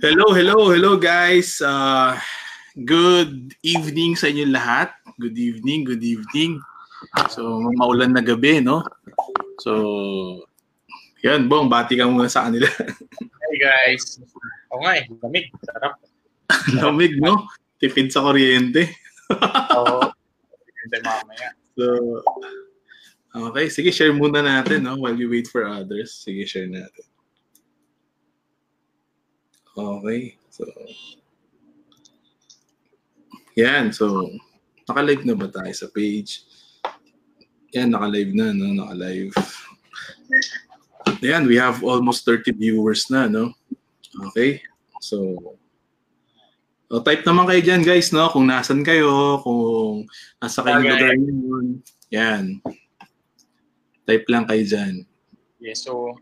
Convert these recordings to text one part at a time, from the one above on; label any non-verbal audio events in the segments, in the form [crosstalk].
Hello, hello, hello guys. Uh, good evening sa inyo lahat. Good evening, good evening. So, maulan na gabi, no? So, yan, Bong, bati ka muna sa kanila. [laughs] hey guys. Oo nga eh, lamig. Sarap. [laughs] lamig, no? Tipid sa kuryente. [laughs] Oo. Kuryente mamaya. So, okay, sige, share muna natin, no? While we wait for others. Sige, share natin. Okay. So, yan. So, naka-live na ba tayo sa page? Yan, naka-live na, no? Naka-live. Yan, we have almost 30 viewers na, no? Okay. So, o, type naman kayo dyan, guys, no? Kung nasan kayo, kung nasa kayong okay. lugar yun. Yan. Type lang kayo dyan. Yes, so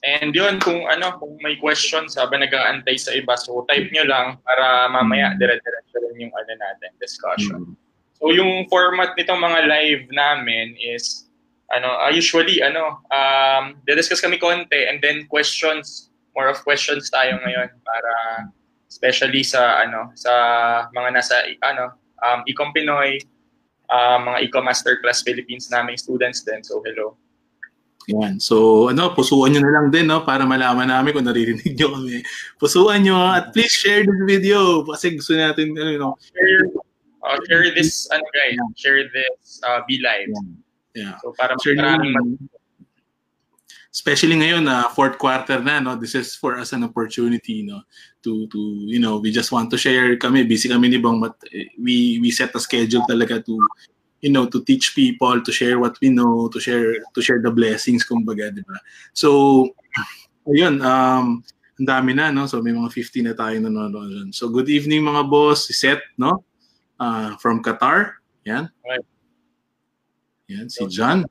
And yun, kung ano, kung may questions habang nag-aantay sa iba, so type nyo lang para mamaya mm. dire-diretso rin yung ano natin, discussion. Mm. So yung format nitong mga live namin is ano, uh, usually ano, um, discuss kami konti and then questions, more of questions tayo ngayon para especially sa ano, sa mga nasa ano, um, Ecom Pinoy, uh, mga Ecom Masterclass Philippines naming students din. So hello. Yan. So, ano, pusuan nyo na lang din, no? Para malaman namin kung naririnig nyo kami. Pusuan nyo, at please share this video. Kasi gusto natin, ano, no? Share, uh, share this, ano, guys. Yeah. Share this, uh, be live. Yeah. yeah. So, para maraming mat- especially ngayon na uh, fourth quarter na no this is for us an opportunity no to to you know we just want to share kami busy kami ni Bang but eh, we we set a schedule talaga to you know to teach people to share what we know to share to share the blessings kumbaga di ba? So ayun um ang dami na no? So may mga 50 na tayo nanonood dyan. so good evening mga boss. Si Seth no? Uh, from Qatar. Yan. Right. yan si John.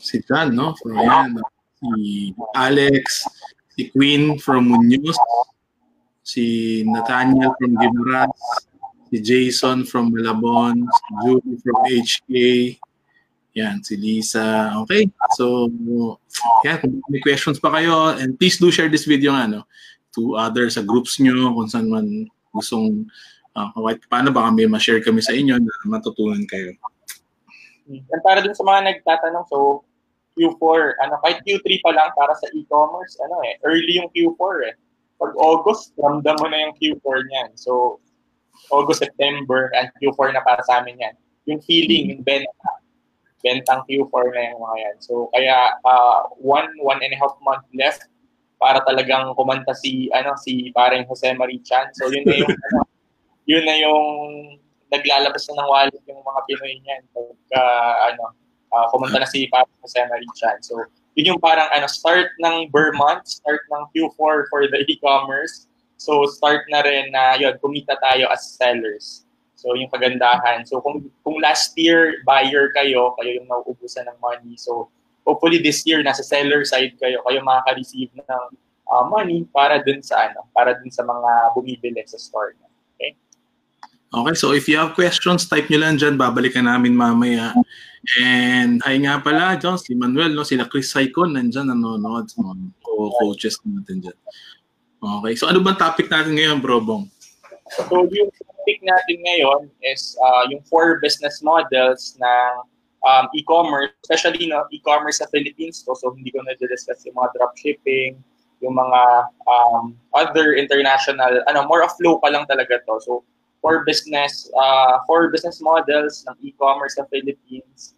Si John no? From yan si Alex. Si Queen from Muñoz si Nathaniel from Gimaras si Jason from Malabon, si Julie from HK, yan, si Lisa. Okay, so, yan, kung may questions pa kayo, and please do share this video nga, no, to others, sa groups nyo, kung saan man gustong, uh, paano baka may ma-share kami sa inyo na matutunan kayo. And para dun sa mga nagtatanong, so, Q4, ano, kahit Q3 pa lang para sa e-commerce, ano eh, early yung Q4 eh. Pag August, ramdam mo na yung Q4 niyan. So, August, September, and Q4 na para sa amin yan. Yung feeling, yung benta, bentang Q4 na yung mga yan. So, kaya uh, one, one and a half month left para talagang kumanta si, ano, si parang Jose Marie Chan. So, yun na yung, ano, [laughs] yun na yung naglalabas na ng wallet yung mga Pinoy niyan. Pagka, ano, uh, kumanta na si parang Jose Marie Chan. So, yun yung parang ano, start ng Burr month, start ng Q4 for the e-commerce So start na rin na yun, kumita tayo as sellers. So yung kagandahan. So kung kung last year buyer kayo, kayo yung nauubusan ng money. So hopefully this year nasa seller side kayo, kayo makaka-receive ng uh, money para dun sa ano, para dun sa mga bumibili sa store. Okay? Okay, so if you have questions, type nyo lang dyan. Babalikan namin mamaya. And hi nga pala, John, si Manuel, no? sila Chris Saicon, nandyan nanonood. So, coaches natin dyan. Okay. So ano bang topic natin ngayon, Bro Bong? So yung topic natin ngayon is uh, yung four business models ng um, e-commerce, especially no, e-commerce sa Philippines. To, so hindi ko na-discuss yung mga dropshipping, yung mga um, other international, ano, more of local lang talaga to. So four business, uh, four business models ng e-commerce sa Philippines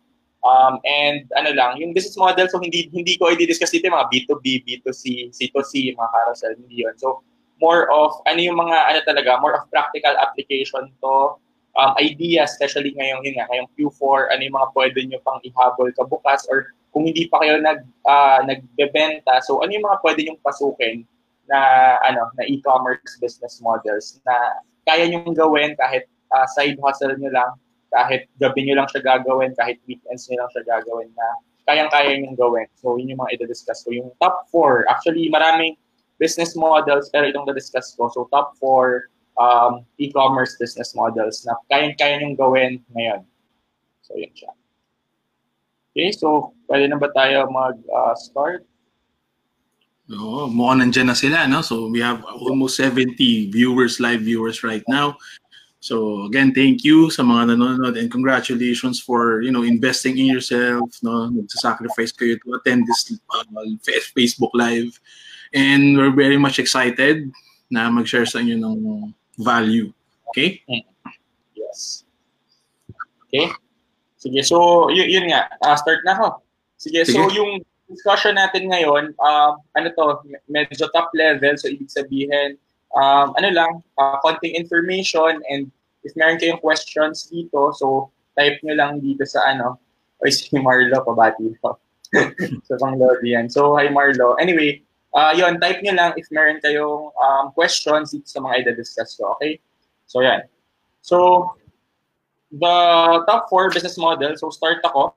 Um, and ano lang, yung business model, so hindi hindi ko i-discuss dito mga B2B, B2C, C2C, mga carousel, hindi yun. So, more of, ano yung mga, ano talaga, more of practical application to, um, idea, especially ngayong, yun nga, ngayong Q4, ano yung mga pwede nyo pang ihabol ka bukas, or kung hindi pa kayo nag, uh, nagbebenta, so ano yung mga pwede nyong pasukin na, ano, na e-commerce business models na kaya nyong gawin kahit uh, side hustle nyo lang, kahit gabi nyo lang siya gagawin, kahit weekends nyo lang siya gagawin na kayang-kaya nyo gawin. So, yun yung mga i-discuss ko. Yung top four, actually, maraming business models, pero itong na-discuss ko. So, top four um, e-commerce business models na kayang-kaya nyo gawin ngayon. So, yun siya. Okay, so pwede na ba tayo mag-start? Uh, Oo, mukhang nandyan na sila, no? So we have almost 70 viewers, live viewers right now. So again, thank you sa mga nanonood and congratulations for, you know, investing in yourself, no? Nagsasacrifice kayo to attend this uh, Facebook Live. And we're very much excited na mag-share sa inyo ng value. Okay? Yes. Okay. Sige, so y- yun nga, uh, start na ako. Sige, Sige, so yung discussion natin ngayon, um, ano to, medyo top level, so ibig sabihin, um, ano lang, uh, konting information and if meron kayong questions dito, so type nyo lang dito sa ano, o si Marlo, pabati ko. so, [laughs] pang Lodi yan. So, hi Marlo. Anyway, uh, yun, type nyo lang if meron kayong um, questions dito sa mga i-discuss ko, okay? So, yan. So, the top four business model, so start ako,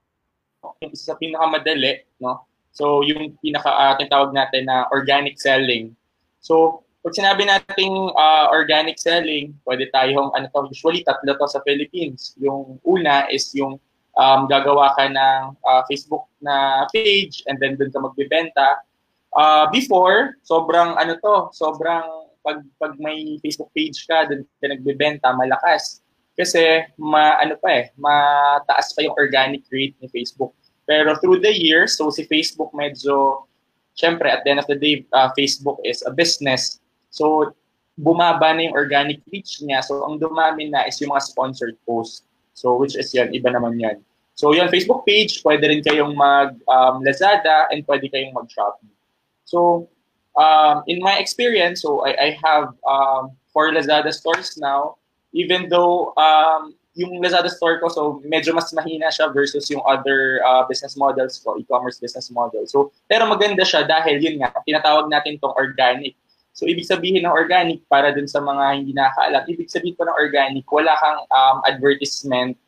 yung isa sa pinakamadali, no? So, yung pinaka uh, tinatawag natin na organic selling. So, pag sinabi nating uh, organic selling, pwede tayong, ano to, usually tatlo to sa Philippines. Yung una is yung um, gagawa ka ng uh, Facebook na page and then dun ka magbebenta. Uh, before, sobrang ano to, sobrang pag, pag may Facebook page ka, dun ka nagbebenta, malakas kasi ma ano pa eh, mataas pa yung organic rate ni Facebook. Pero through the years, so si Facebook medyo syempre at the end of the day, uh, Facebook is a business. So bumaba na yung organic reach niya. So ang dumami na is yung mga sponsored posts. So which is yan, iba naman yan. So yung Facebook page, pwede rin kayong mag um, Lazada and pwede kayong mag Shopee. So um, in my experience, so I, I have um, four Lazada stores now even though um, yung Lazada store ko, so medyo mas mahina siya versus yung other uh, business models ko, e-commerce business model. So, pero maganda siya dahil yun nga, tinatawag natin tong organic. So, ibig sabihin ng organic, para dun sa mga hindi nakakaalam, ibig sabihin ko ng organic, wala kang um, advertisement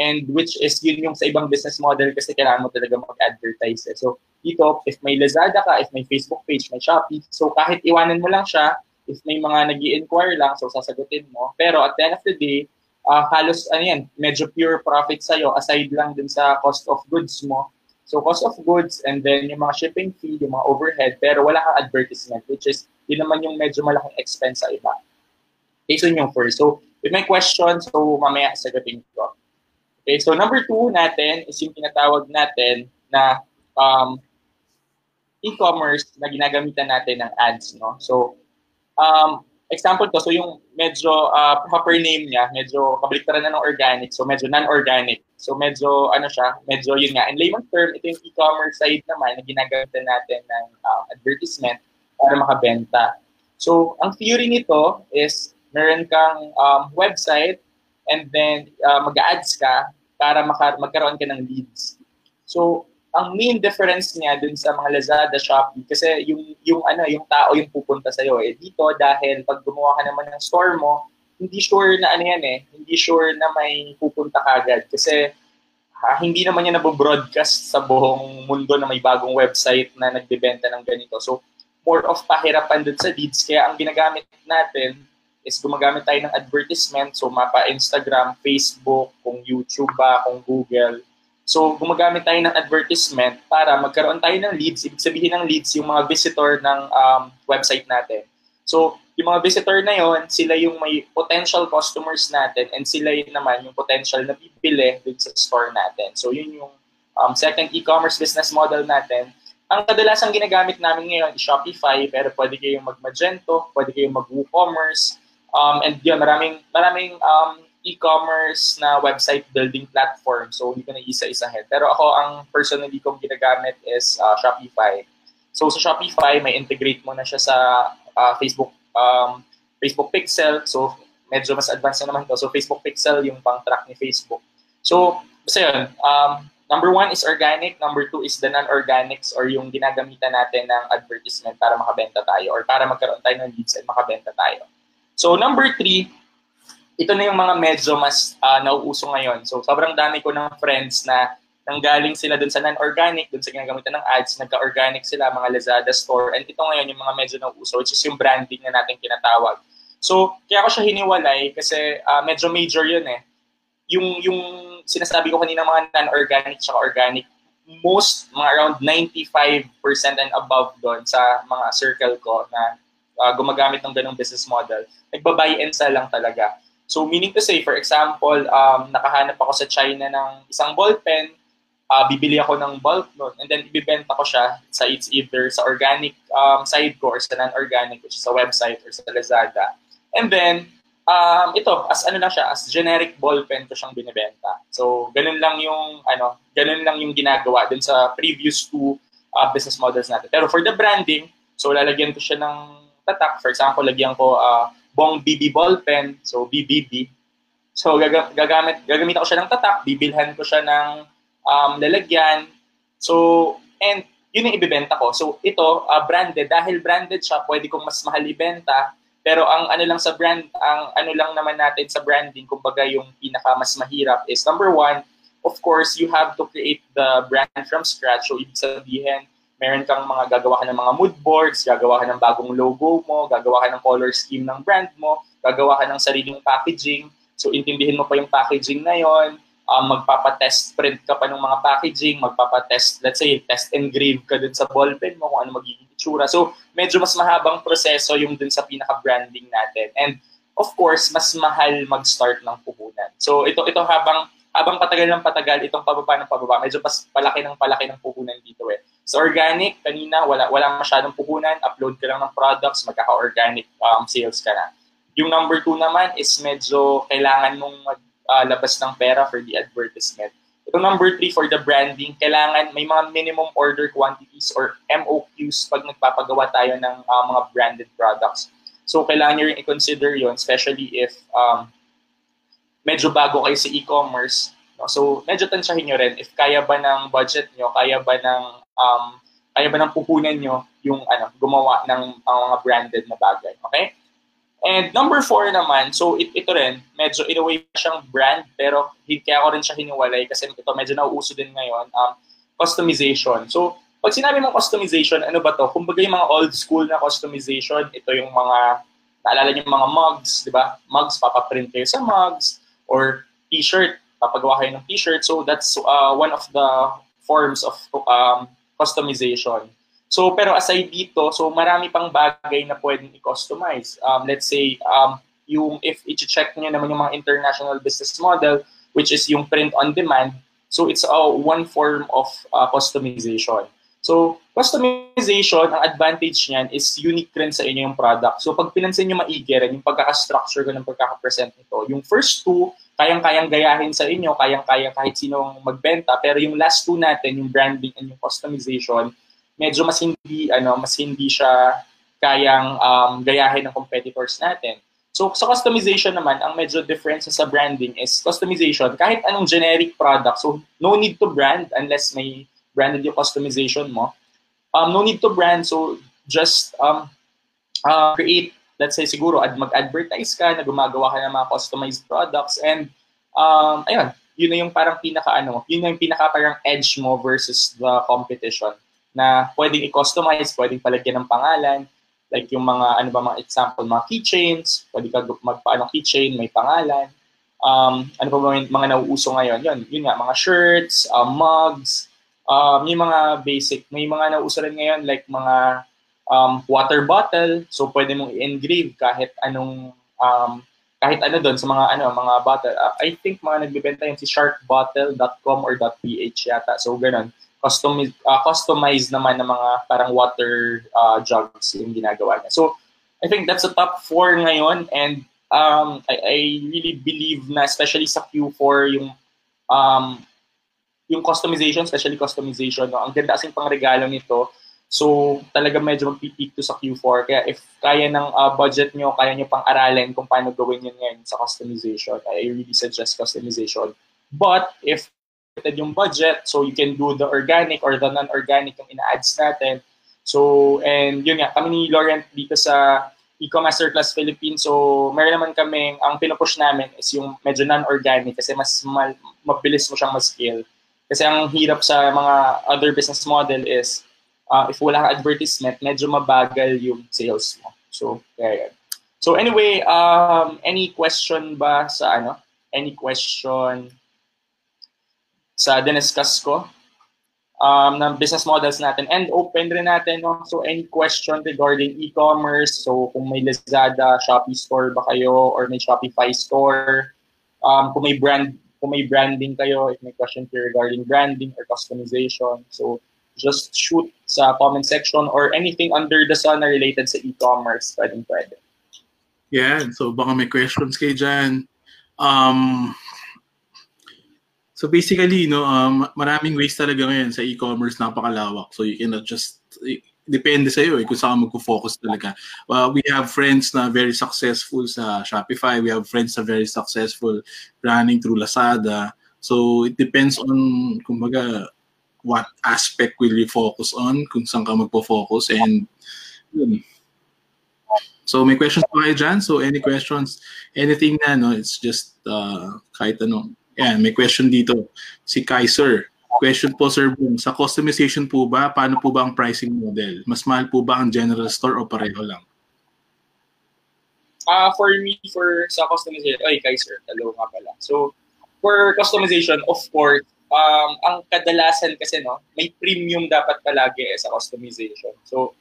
and which is yun yung sa ibang business model kasi kailangan mo talaga mag-advertise. Eh. So, dito, if may Lazada ka, if may Facebook page, may Shopee, so kahit iwanan mo lang siya, if may mga nag inquire lang, so sasagutin mo. Pero at the end of the day, uh, halos ano yan, medyo pure profit sa'yo aside lang din sa cost of goods mo. So cost of goods and then yung mga shipping fee, yung mga overhead, pero wala kang advertisement which is yun naman yung medyo malaking expense sa iba. Okay, so yung first. So if may questions, so mamaya sagutin ko. Okay, so number two natin is yung tinatawag natin na um, e-commerce na ginagamitan natin ng ads. No? So um, example to, so yung medyo uh, proper name niya, medyo kabaliktaran na ng organic, so medyo non-organic. So medyo ano siya, medyo yun nga. In layman term, ito yung e-commerce side naman na ginagamit natin ng uh, advertisement para makabenta. So ang theory nito is meron kang um, website and then uh, mag-ads ka para maka- magkaroon ka ng leads. So ang main difference niya dun sa mga Lazada, Shopee, kasi yung, yung, ano, yung tao yung pupunta sa'yo. Eh, dito, dahil pag gumawa ka naman ng store mo, hindi sure na ano yan eh, hindi sure na may pupunta kagad. Kasi ha, hindi naman yan nabobroadcast sa buong mundo na may bagong website na nagbebenta ng ganito. So, more of pahirapan dun sa leads. Kaya ang ginagamit natin is gumagamit tayo ng advertisement. So, mapa Instagram, Facebook, kung YouTube ba, kung Google So, gumagamit tayo ng advertisement para magkaroon tayo ng leads. Ibig sabihin ng leads, yung mga visitor ng um, website natin. So, yung mga visitor na yon, sila yung may potential customers natin and sila yun naman yung potential na bibili dun sa store natin. So, yun yung um, second e-commerce business model natin. Ang kadalasang ginagamit namin ngayon is Shopify, pero pwede kayong mag-Magento, pwede kayong mag-WooCommerce, um, and yun, maraming, maraming um, e-commerce na website building platform. So, hindi ko na isa-isahin. Pero ako, ang personally kong ginagamit is uh, Shopify. So, sa Shopify, may integrate mo na siya sa uh, Facebook um, Facebook Pixel. So, medyo mas advanced na naman to. So, Facebook Pixel yung pang-track ni Facebook. So, basta yun. Um, number one is organic. Number two is the non-organics or yung ginagamitan natin ng advertisement para makabenta tayo or para magkaroon tayo ng leads and makabenta tayo. So, number three, ito na yung mga medyo mas uh, nauuso ngayon. So, sobrang dami ko ng friends na nanggaling sila dun sa non-organic, dun sa ginagamitan ng ads, nagka-organic sila, mga Lazada store. And ito ngayon yung mga medyo nauuso, which is yung branding na natin kinatawag. So, kaya ko siya hiniwalay kasi uh, medyo major yun eh. Yung, yung sinasabi ko kanina mga non-organic at organic, most, mga around 95% and above doon sa mga circle ko na uh, gumagamit ng ganong business model, nagbabuy and sell lang talaga. So meaning to say, for example, um, nakahanap ako sa China ng isang ballpen, uh, bibili ako ng bulk noon, and then ibibenta ko siya sa it's either sa organic um, side ko or sa non-organic, which is sa website or sa Lazada. And then, um, ito, as ano lang siya, as generic ballpen ko siyang binibenta. So, ganun lang yung, ano, ganun lang yung ginagawa dun sa previous two uh, business models natin. Pero for the branding, so lalagyan ko siya ng tatak. For example, lagyan ko uh, Bong BB ballpen, so BBB. So, gag- gagamit, gagamit ako siya ng tatak, bibilhan ko siya ng um, lalagyan. So, and yun yung ibibenta ko. So, ito, uh, branded. Dahil branded siya, pwede kong mas mahal ibenta pero ang ano lang sa brand, ang ano lang naman natin sa branding, kumbaga yung pinaka mas mahirap is number one, of course, you have to create the brand from scratch. So, ibig sabihin, meron kang mga gagawa ka ng mga mood boards, gagawa ka ng bagong logo mo, gagawa ka ng color scheme ng brand mo, gagawa ka ng sariling packaging. So, intindihin mo pa yung packaging na yon um, magpapatest print ka pa ng mga packaging, magpapatest, let's say, test engrave ka dun sa ballpen mo kung ano magiging itsura. So, medyo mas mahabang proseso yung dun sa pinaka-branding natin. And, of course, mas mahal mag-start ng puhunan. So, ito, ito habang habang patagal ng patagal, itong pababa ng pababa, medyo pas palaki ng palaki ng puhunan dito eh. So, organic, kanina, wala, wala masyadong puhunan, upload ka lang ng products, magkaka-organic um, sales ka na. Yung number two naman is medyo kailangan mong mag uh, labas ng pera for the advertisement. Ito number three for the branding, kailangan may mga minimum order quantities or MOQs pag nagpapagawa tayo ng uh, mga branded products. So kailangan nyo rin i-consider yon especially if um, medyo bago kayo sa e-commerce. No? So medyo tansyahin nyo rin if kaya ba ng budget nyo, kaya ba ng um, kaya ba ng puhunan nyo yung ano, gumawa ng uh, mga branded na bagay. Okay? And number four naman, so it, ito rin, medyo in a way siyang brand, pero kaya ko rin siya hiniwalay kasi ito medyo nauuso din ngayon, um, customization. So, pag sinabi mong customization, ano ba to? Kumbaga yung mga old school na customization, ito yung mga, naalala niyo mga mugs, di ba? Mugs, papaprint kayo sa mugs, or t-shirt, papagawa kayo ng t-shirt. So, that's uh, one of the forms of um, customization. So, pero aside dito, so marami pang bagay na pwedeng i-customize. Um, let's say, um, yung if i-check niyo naman yung mga international business model, which is yung print on demand, so it's a one form of uh, customization. So, customization, ang advantage niyan is unique rin sa inyo yung product. So, pag pinansin nyo maigi rin, yung pagkaka-structure ko ng pagkaka-present nito, yung first two, kayang-kayang gayahin sa inyo, kayang-kayang kahit sinong magbenta, pero yung last two natin, yung branding and yung customization, medyo mas hindi ano mas hindi siya kayang um, gayahin ng competitors natin. So sa customization naman, ang medyo difference sa branding is customization kahit anong generic product. So no need to brand unless may branded yung customization mo. Um, no need to brand so just um, uh, create let's say siguro ad mag-advertise ka na gumagawa ka ng mga customized products and um, ayun, yun na yung parang pinaka ano, yun na yung pinaka parang edge mo versus the competition na pwedeng i-customize, pwedeng palagyan ng pangalan, like yung mga, ano ba mga example, mga keychains, pwede ka magpaano keychain, may pangalan. Um, ano pa ba yung mga nauuso ngayon? Yun, yun nga, mga shirts, uh, mugs, um, yung mga basic. May mga nauuso rin ngayon like mga um, water bottle, so pwede mong i-engrave kahit anong um, kahit ano doon sa mga ano mga bottle. Uh, I think mga nagbebenta yun si sharkbottle.com or .ph yata. So ganun customize, uh, customized naman ng mga parang water uh, jugs yung ginagawa niya. So, I think that's the top four ngayon and um, I, I really believe na especially sa Q4 yung um, yung customization, especially customization, no? ang ganda kasing pang regalo nito. So, talaga medyo magpipik to sa Q4. Kaya if kaya ng uh, budget nyo, kaya nyo pang aralin kung paano gawin yun ngayon sa customization, I really suggest customization. But if yung budget, so you can do the organic or the non-organic yung ina-ads natin. So, and yun nga, kami ni Laurent dito sa Eco Masterclass Philippines, so meron naman kami, ang pinupush namin is yung medyo non-organic kasi mas mal, mabilis mo siyang ma-scale. Kasi ang hirap sa mga other business model is uh, if wala kang advertisement, medyo mabagal yung sales mo. So, kaya. So anyway, um, any question ba sa ano? Any question sa diniscuss ko. um, ng business models natin and open rin natin. No? So any question regarding e-commerce, so kung may Lazada, Shopee store ba kayo or may Shopify store, um, kung may brand kung may branding kayo, if may question kayo regarding branding or customization, so just shoot sa comment section or anything under the sun na related sa e-commerce, pwedeng pwede. Yeah, so baka may questions kayo dyan. Um, So basically, no, um, maraming ways talaga ngayon sa e-commerce napakalawak. So you cannot just depende sa iyo eh, kung saan magfo-focus talaga. Uh, we have friends na very successful sa Shopify. We have friends na very successful running through Lazada. So it depends on, kumbaga, what aspect will you focus on, kung saan ka magpo-focus. And yun. So may questions pa kayo dyan? So any questions, anything na, no, it's just uh, kahit ano, yan, may question dito. Si Kaiser. Question po, Sir Boom. Sa customization po ba, paano po ba ang pricing model? Mas mahal po ba ang general store o pareho lang? Uh, for me, for sa customization, ay, Kaiser, hello nga pala. So, for customization, of course, um, ang kadalasan kasi, no, may premium dapat palagi eh, sa customization. So,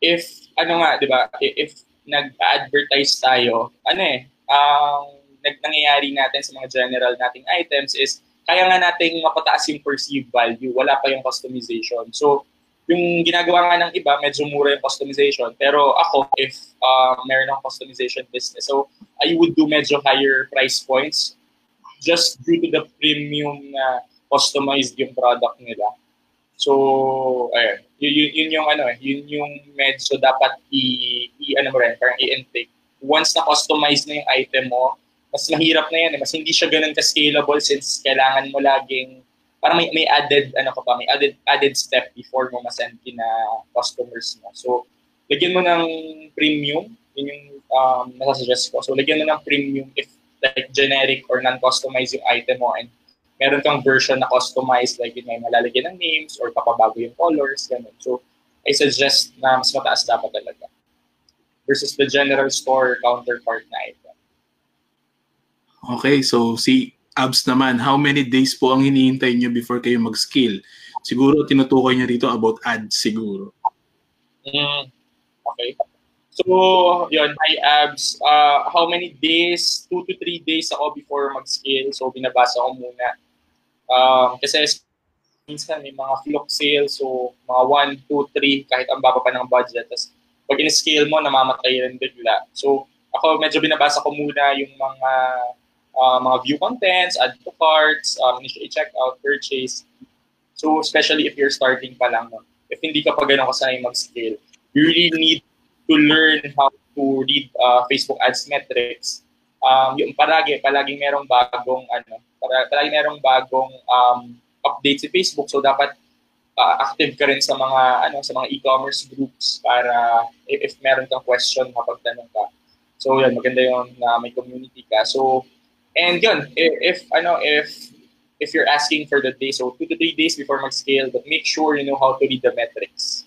if, ano nga, di ba, if nag-advertise tayo, ano eh, ang um, nangyayari natin sa mga general nating items is kaya nga nating mapataas yung perceived value, wala pa yung customization. So, yung ginagawa nga ng iba, medyo mura yung customization. Pero ako, if uh, meron akong customization business, so I would do medyo higher price points just due to the premium na customized yung product nila. So, ayun. Yun, yun, yung ano, yun yung medyo dapat i, i ano mo rin, parang i-intake. Once na customize na yung item mo, mas mahirap na yan. Eh. Mas hindi siya ganun ka-scalable since kailangan mo laging, parang may, may added, ano ka pa, may added, added step before mo masend kina customers mo. So, lagyan mo ng premium, yun yung um, nasasuggest ko. So, lagyan mo ng premium if like generic or non-customized yung item mo and meron kang version na customized, like yun may malalagyan ng names or papabago yung colors, ganun. So, I suggest na mas mataas dapat talaga versus the general store counterpart na item. Okay, so si Abs naman, how many days po ang hinihintay niyo before kayo mag-skill? Siguro tinutukoy niya dito about ads siguro. Mm, okay. So, yun, my abs, uh, how many days? Two to three days ako before mag-skill. So, binabasa ko muna. Um, kasi minsan may mga flock sales, so mga 1, 2, 3, kahit ang baba pa ng budget. Tapos, pag in-scale mo, namamatay rin bigla. So, ako medyo binabasa ko muna yung mga uh, mga view contents, add to carts, um, initiate checkout, purchase. So especially if you're starting pa lang, no? if hindi ka pa ganun kasanay mag-scale, you really need to learn how to read uh, Facebook ads metrics. Um, yung palagi, palagi merong bagong ano, palagi merong bagong um, update si Facebook so dapat uh, active ka rin sa mga ano sa mga e-commerce groups para if, if meron kang question kapag tanong ka. So yun, maganda yung uh, may community ka. So And yun, if, if ano, if if you're asking for the day, so two to three days before mag-scale, but make sure you know how to read the metrics.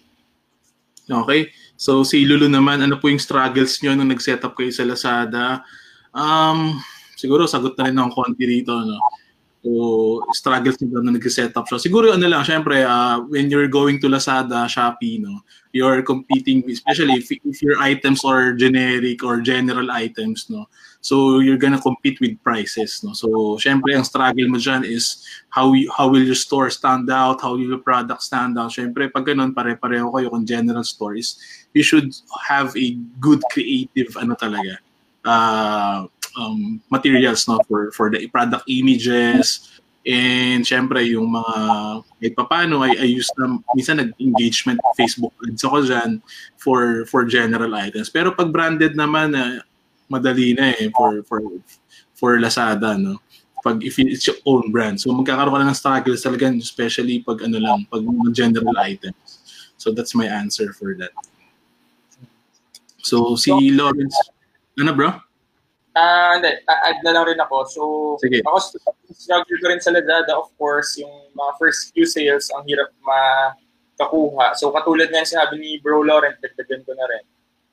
Okay. So si Lulu naman, ano po yung struggles nyo nung nag-set up kayo sa Lazada? Um, siguro sagot na rin ng konti dito. No? So, struggles nyo na nag-set up siya. Siguro ano lang, syempre, uh, when you're going to Lazada, Shopee, no, you're competing, especially if, if your items are generic or general items, no, so you're gonna compete with prices, no. So, syempre, ang struggle mo dyan is how you, how will your store stand out, how will your product stand out. Syempre, pag ganun, pare-pareho kayo kung general stores, you should have a good creative, ano talaga, uh, um, materials no for for the product images. And syempre yung mga kahit paano ay, ay use na minsan nag-engagement Facebook ads ako dyan for for general items. Pero pag branded naman uh, madali na eh for for for Lazada no. Pag if it's your own brand. So magkakaroon ka na ng struggles talaga especially pag ano lang pag general items. So that's my answer for that. So si Lawrence ano bro Ah, uh, hindi. Add na lang rin ako. So, Sige. ako struggle ko rin sa Lazada, of course, yung mga first few sales, ang hirap makakuha. So, katulad nga sinabi ni Bro Laurent, dagdagan ko na rin.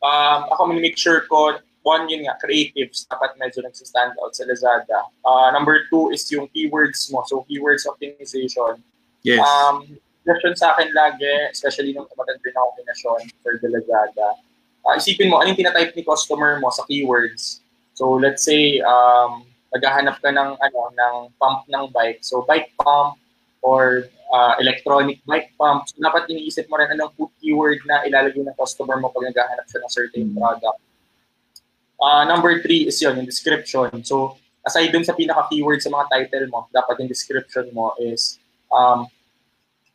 Um, ako make sure ko, one, yun nga, creatives, dapat medyo nagsistand out sa Lazada. Uh, number two is yung keywords mo. So, keywords optimization. Yes. Um, question sa akin lagi, especially nung maganda na kombinasyon for the Lazada, uh, isipin mo, anong tinatype ni customer mo sa keywords. So let's say, um, naghahanap ka ng, ano, ng pump ng bike. So bike pump or uh, electronic bike pump. So dapat iniisip mo rin anong keyword na ilalagay ng customer mo pag naghahanap siya ng certain product. Uh, number three is yun, yung description. So, aside dun sa pinaka-keyword sa mga title mo, dapat yung description mo is um,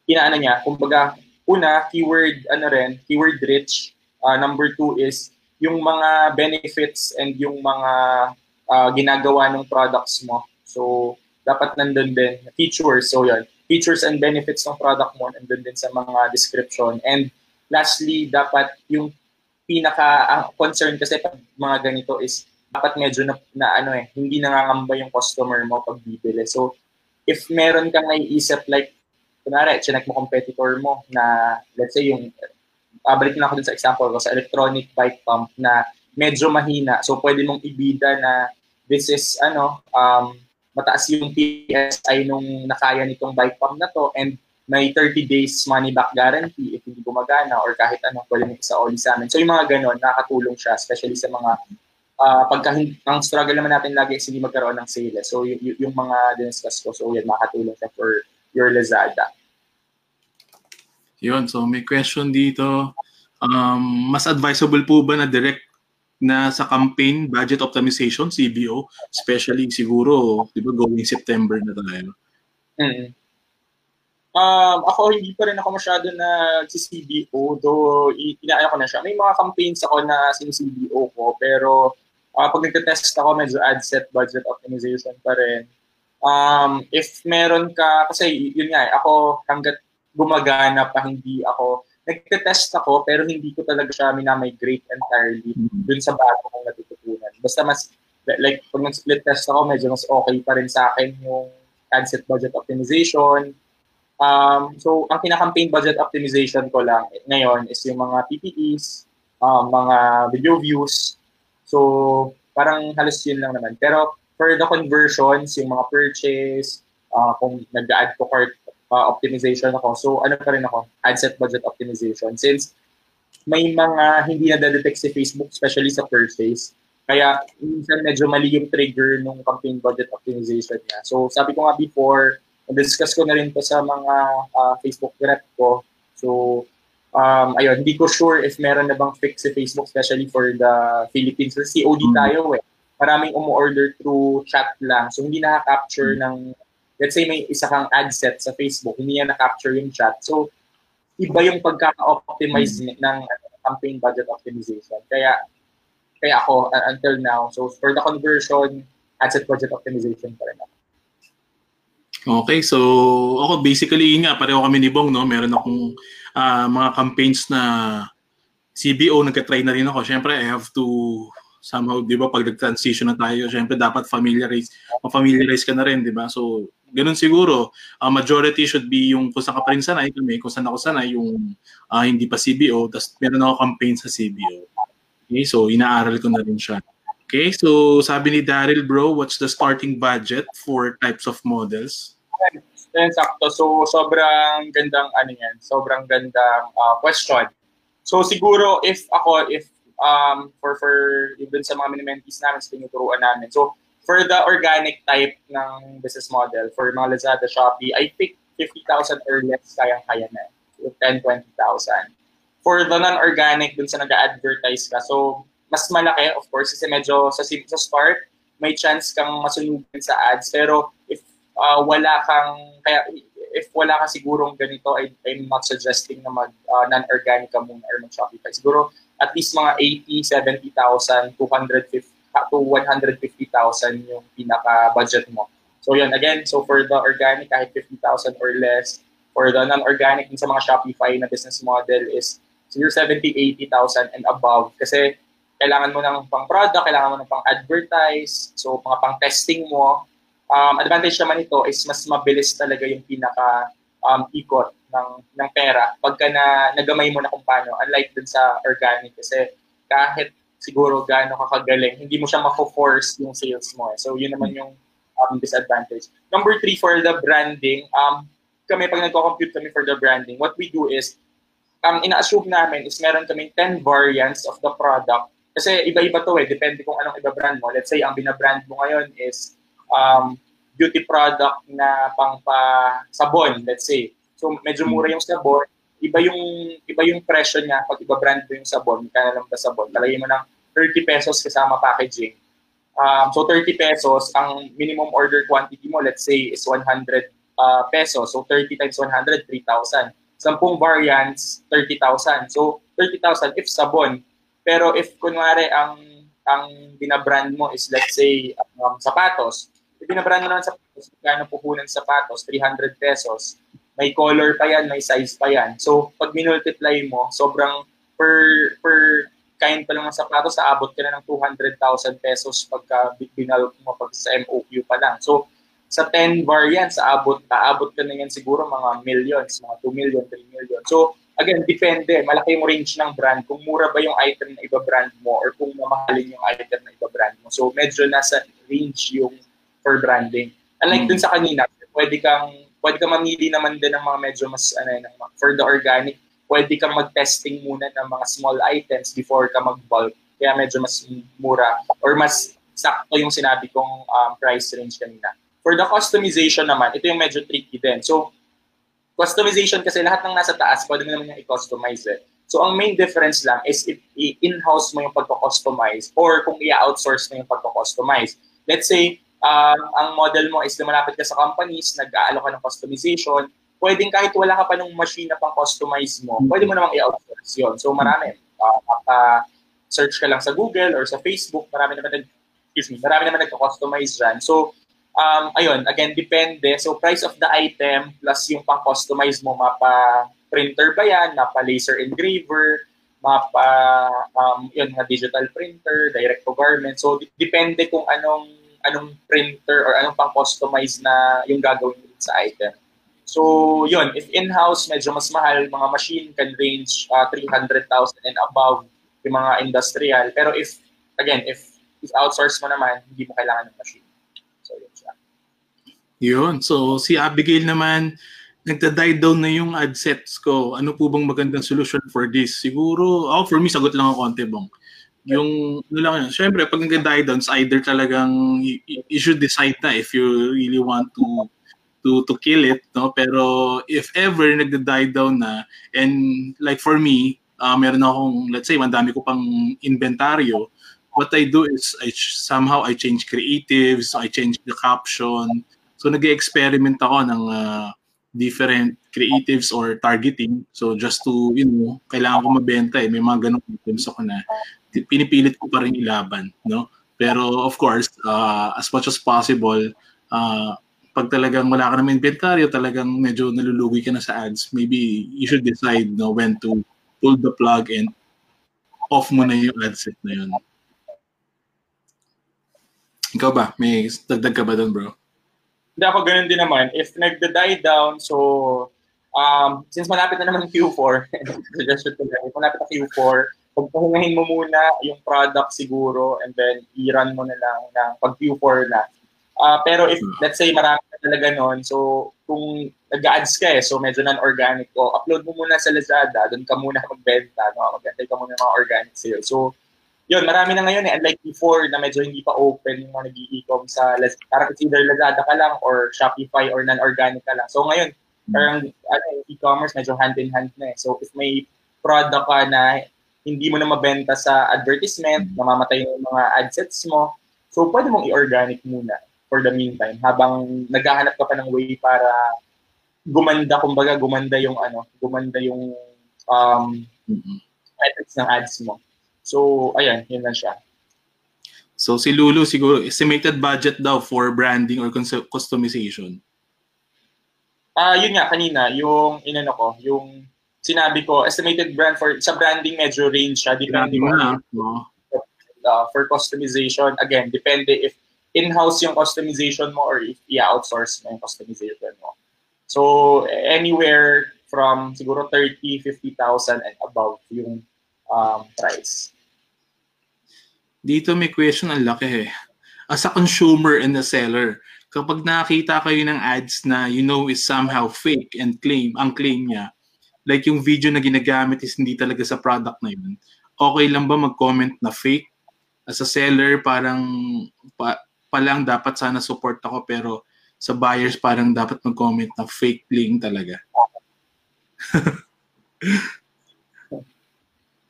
inaano niya, kumbaga, una, keyword, ano rin, keyword rich. Uh, number two is yung mga benefits and yung mga uh, ginagawa ng products mo. So, dapat nandun din. Features, so yun. Features and benefits ng product mo, nandun din sa mga description. And lastly, dapat yung pinaka ang concern kasi pag mga ganito is dapat medyo na, na ano eh, hindi nangangamba yung customer mo pag bibili. So, if meron kang naiisip like kunwari, chinek mo competitor mo na, let's say, yung, uh, balik na ako dun sa example ko, sa electronic bike pump na medyo mahina. So, pwede mong ibida na this is, ano, um, mataas yung PSI nung nakaya nitong bike pump na to and may 30 days money back guarantee if hindi gumagana or kahit ano, pwede mo isa oli sa amin. So, yung mga ganon, nakakatulong siya, especially sa mga uh, pagka ang struggle naman natin lagi is hindi magkaroon ng sales. So, y- y- yung mga diniscuss ko, so yan, makakatulong siya for your Lazada. Yun, so may question dito. Um, mas advisable po ba na direct na sa campaign budget optimization, CBO, especially siguro, di ba, going September na tayo? Mm. Um, ako, hindi pa rin ako masyado na si CBO, though inaaya ko na siya. May mga campaigns ako na sin-CBO ko, pero uh, pag nagte-test ako, medyo ad set budget optimization pa rin. Um, if meron ka, kasi yun nga, eh, ako hanggat gumagana pa, hindi ako, nagte-test ako, pero hindi ko talaga siya minamigrate entirely mm-hmm. dun sa bago kong natututunan. Basta mas, like, pag nag-split test ako, medyo mas okay pa rin sa akin yung ad set budget optimization. Um, so, ang kinakampaign budget optimization ko lang ngayon is yung mga PPEs, um, mga video views. So, parang halos yun lang naman. Pero, for the conversions, yung mga purchase, uh, kung nag-add to cart uh, optimization ako, so ano pa rin ako, ad set budget optimization. Since may mga hindi na detect si Facebook, especially sa purchase, kaya minsan medyo mali yung trigger nung campaign budget optimization niya. So sabi ko nga before, discuss ko na rin to sa mga uh, Facebook rep ko. So um, ayun, hindi ko sure if meron na bang fix si Facebook, especially for the Philippines. Kasi COD mm-hmm. tayo eh maraming umu-order through chat lang. So, hindi nakaka-capture hmm. ng, let's say may isa kang ad set sa Facebook, hindi niya na-capture yung chat. So, iba yung pagkaka-optimize hmm. ng campaign budget optimization. Kaya, kaya ako, uh, until now, so for the conversion, ad set budget optimization pa rin ako. Okay, so ako basically nga pareho kami ni Bong no, meron akong uh, mga campaigns na CBO nagka-try na rin ako. Syempre, I have to somehow, di ba, pag nag-transition na tayo, syempre dapat familiarize, ma-familiarize ka na rin, di ba? So, ganun siguro. Uh, majority should be yung kung saan ka pa rin sanay kami, kung saan ako sanay, yung uh, hindi pa CBO, tapos meron ako campaign sa CBO. Okay, so inaaral ko na rin siya. Okay, so sabi ni Daryl, bro, what's the starting budget for types of models? Yan, sakto. So, sobrang gandang ano yan, sobrang gandang uh, question. So, siguro, if ako, if um, for, for even sa mga mini-mentees namin sa tinuturuan namin. So, for the organic type ng business model, for mga Lazada, Shopee, I think 50,000 or less kayang-kaya na. So, 10, 20,000. For the non-organic, dun sa nag-advertise ka, so mas malaki, of course, kasi medyo sa, sa start, may chance kang masunugan sa ads. Pero if uh, wala kang, kaya if wala ka sigurong ganito, I, I'm not suggesting na mag uh, non-organic ka muna or mag-Shopify. Siguro at least mga 80, 70,000, 250 to 150,000 yung pinaka-budget mo. So yun, again, so for the organic, kahit 50,000 or less, for the non-organic sa mga Shopify na business model is siguro 70, 80,000 and above. Kasi kailangan mo ng pang product, kailangan mo ng pang advertise, so mga pang testing mo. Um, advantage naman ito is mas mabilis talaga yung pinaka um, ikot ng, ng pera pagka na nagamay mo na kung paano. Unlike dun sa organic kasi kahit siguro gaano ka kagaling, hindi mo siya mako-force yung sales mo. Eh. So yun naman yung um, disadvantage. Number three, for the branding, um, kami, pag nagko-compute kami for the branding, what we do is, um, ina-assume namin is meron kami 10 variants of the product. Kasi iba-iba to eh, depende kung anong iba-brand mo. Let's say, ang binabrand mo ngayon is um, beauty product na pang pa sabon, let's say. So medyo mura yung sabon, iba yung iba yung presyo niya pag iba brand mo yung sabon, kaya lang ba sabon. Talagay mo ng 30 pesos kasama packaging. Um, so 30 pesos, ang minimum order quantity mo, let's say, is 100 uh, pesos. So 30 times 100, 3,000. Sampung variants, 30,000. So 30,000 if sabon. Pero if kunwari ang ang binabrand mo is let's say um, sapatos, if binabrand mo naman sapatos, kano puhunan sapatos, 300 pesos. May color pa yan, may size pa yan. So pag minultiply mo, sobrang per per kind pa lang ng sapatos, aabot ka na ng 200,000 pesos pagka binalok mo pag sa MOQ pa lang. So sa 10 variants, aabot, aabot ka na yan siguro mga millions, mga 2 million, 3 million. So, again, depende. Malaki yung range ng brand. Kung mura ba yung item na iba-brand mo or kung mamahalin yung item na iba-brand mo. So, medyo nasa range yung for branding. Unlike mm. dun sa kanina, pwede kang pwede kang mamili naman din ng mga medyo mas ano ng for the organic, pwede kang mag-testing muna ng mga small items before ka mag-bulk. Kaya medyo mas mura or mas sakto yung sinabi kong um, price range kanina. For the customization naman, ito yung medyo tricky din. So, customization kasi lahat ng nasa taas, pwede mo naman yung i-customize it. So, ang main difference lang is if in-house mo yung pagko-customize or kung i-outsource mo yung pagko-customize. Let's say, um, ang model mo is lumalapit ka sa companies, nag-aalok ka ng customization, pwedeng kahit wala ka pa ng machine na pang-customize mo, pwede mo namang i-outsource yun. So, marami. Uh, uh, search ka lang sa Google or sa Facebook, marami naman excuse me, marami naman nagko-customize dyan. So, um, ayun, again, depende. So, price of the item plus yung pang-customize mo, mapa printer ba yan, mapa laser engraver, mapa, um, yun, nga digital printer, direct to garment. So, depende kung anong anong printer or anong pang-customize na yung gagawin sa item. So, yun, if in-house, medyo mas mahal, mga machine can range uh, 300,000 and above yung mga industrial. Pero if, again, if, if outsource mo naman, hindi mo kailangan ng machine. Yun. So, si Abigail naman, nagda-die down na yung ad sets ko. Ano po bang magandang solution for this? Siguro, oh, for me, sagot lang ako konti bong. Yung, ano lang yun, syempre, pag down, either talagang you, you should decide na if you really want to to to kill it, no? Pero if ever nagda-die down na, and like for me, uh, meron akong, let's say, mandami ko pang inventaryo, what I do is I somehow I change creatives, I change the caption, So nag-experiment ako ng uh, different creatives or targeting. So just to, you know, kailangan ko mabenta eh. May mga ganong items ako na pinipilit ko pa rin ilaban, no? Pero of course, uh, as much as possible, uh, pag talagang wala ka naman inventaryo, talagang medyo nalulugi ka na sa ads, maybe you should decide no, when to pull the plug and off mo na yung ad set na yun. Ikaw ba? May dagdag ka ba doon, bro? Hindi ako ganun din naman. If nagda-die down, so um, since malapit na naman Q4, [laughs] suggestion ko lang, malapit na Q4, pagpahingahin mo muna yung product siguro and then i-run mo na lang ng pag Q4 na. Uh, pero if, hmm. let's say, marami ka talaga nun, so kung nag-ads ka eh, so medyo non-organic ko, upload mo muna sa Lazada, doon ka muna magbenta, no? mag ka muna ng mga organic sales. So, yun, marami na ngayon eh, unlike before na medyo hindi pa open yung mga nag-i-e-com sa, parang it's either Lazada ka lang or Shopify or non-organic ka lang. So ngayon, hmm. parang ano, e-commerce medyo hand-in-hand na eh. So if may product ka na hindi mo na mabenta sa advertisement, namamatay yung mga adsets mo, so pwede mong i-organic muna for the meantime habang naghahanap ka pa ng way para gumanda, kumbaga gumanda yung ano, gumanda yung um, mm-hmm. metrics ng ads mo. So, ayan, yun lang siya. So, si Lulu, siguro, estimated budget daw for branding or customization? Ah, uh, yun nga, kanina, yung, inano ko, yung sinabi ko, estimated brand for, sa branding medyo range siya, depende na, no? uh, for customization, again, depende if in-house yung customization mo or if i-outsource mo yung customization mo. So, anywhere from siguro 30, 50,000 and above yung um, price. Dito may question ang laki eh. As a consumer and a seller, kapag nakakita kayo ng ads na you know is somehow fake and claim, ang claim niya, like yung video na ginagamit is hindi talaga sa product na yun, okay lang ba mag-comment na fake? As a seller, parang pa, pa lang dapat sana support ako pero sa buyers parang dapat mag-comment na fake link talaga. [laughs]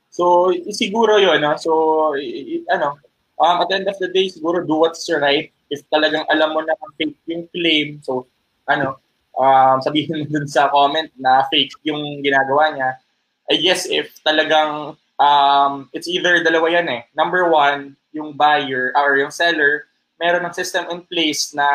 so, siguro yun, no? so, i- ano, um, at the end of the day, siguro do what's right if talagang alam mo na fake yung claim, so ano, um, sabihin dun sa comment na fake yung ginagawa niya, I guess if talagang um, it's either dalawa yan eh. Number one, yung buyer or yung seller, meron ng system in place na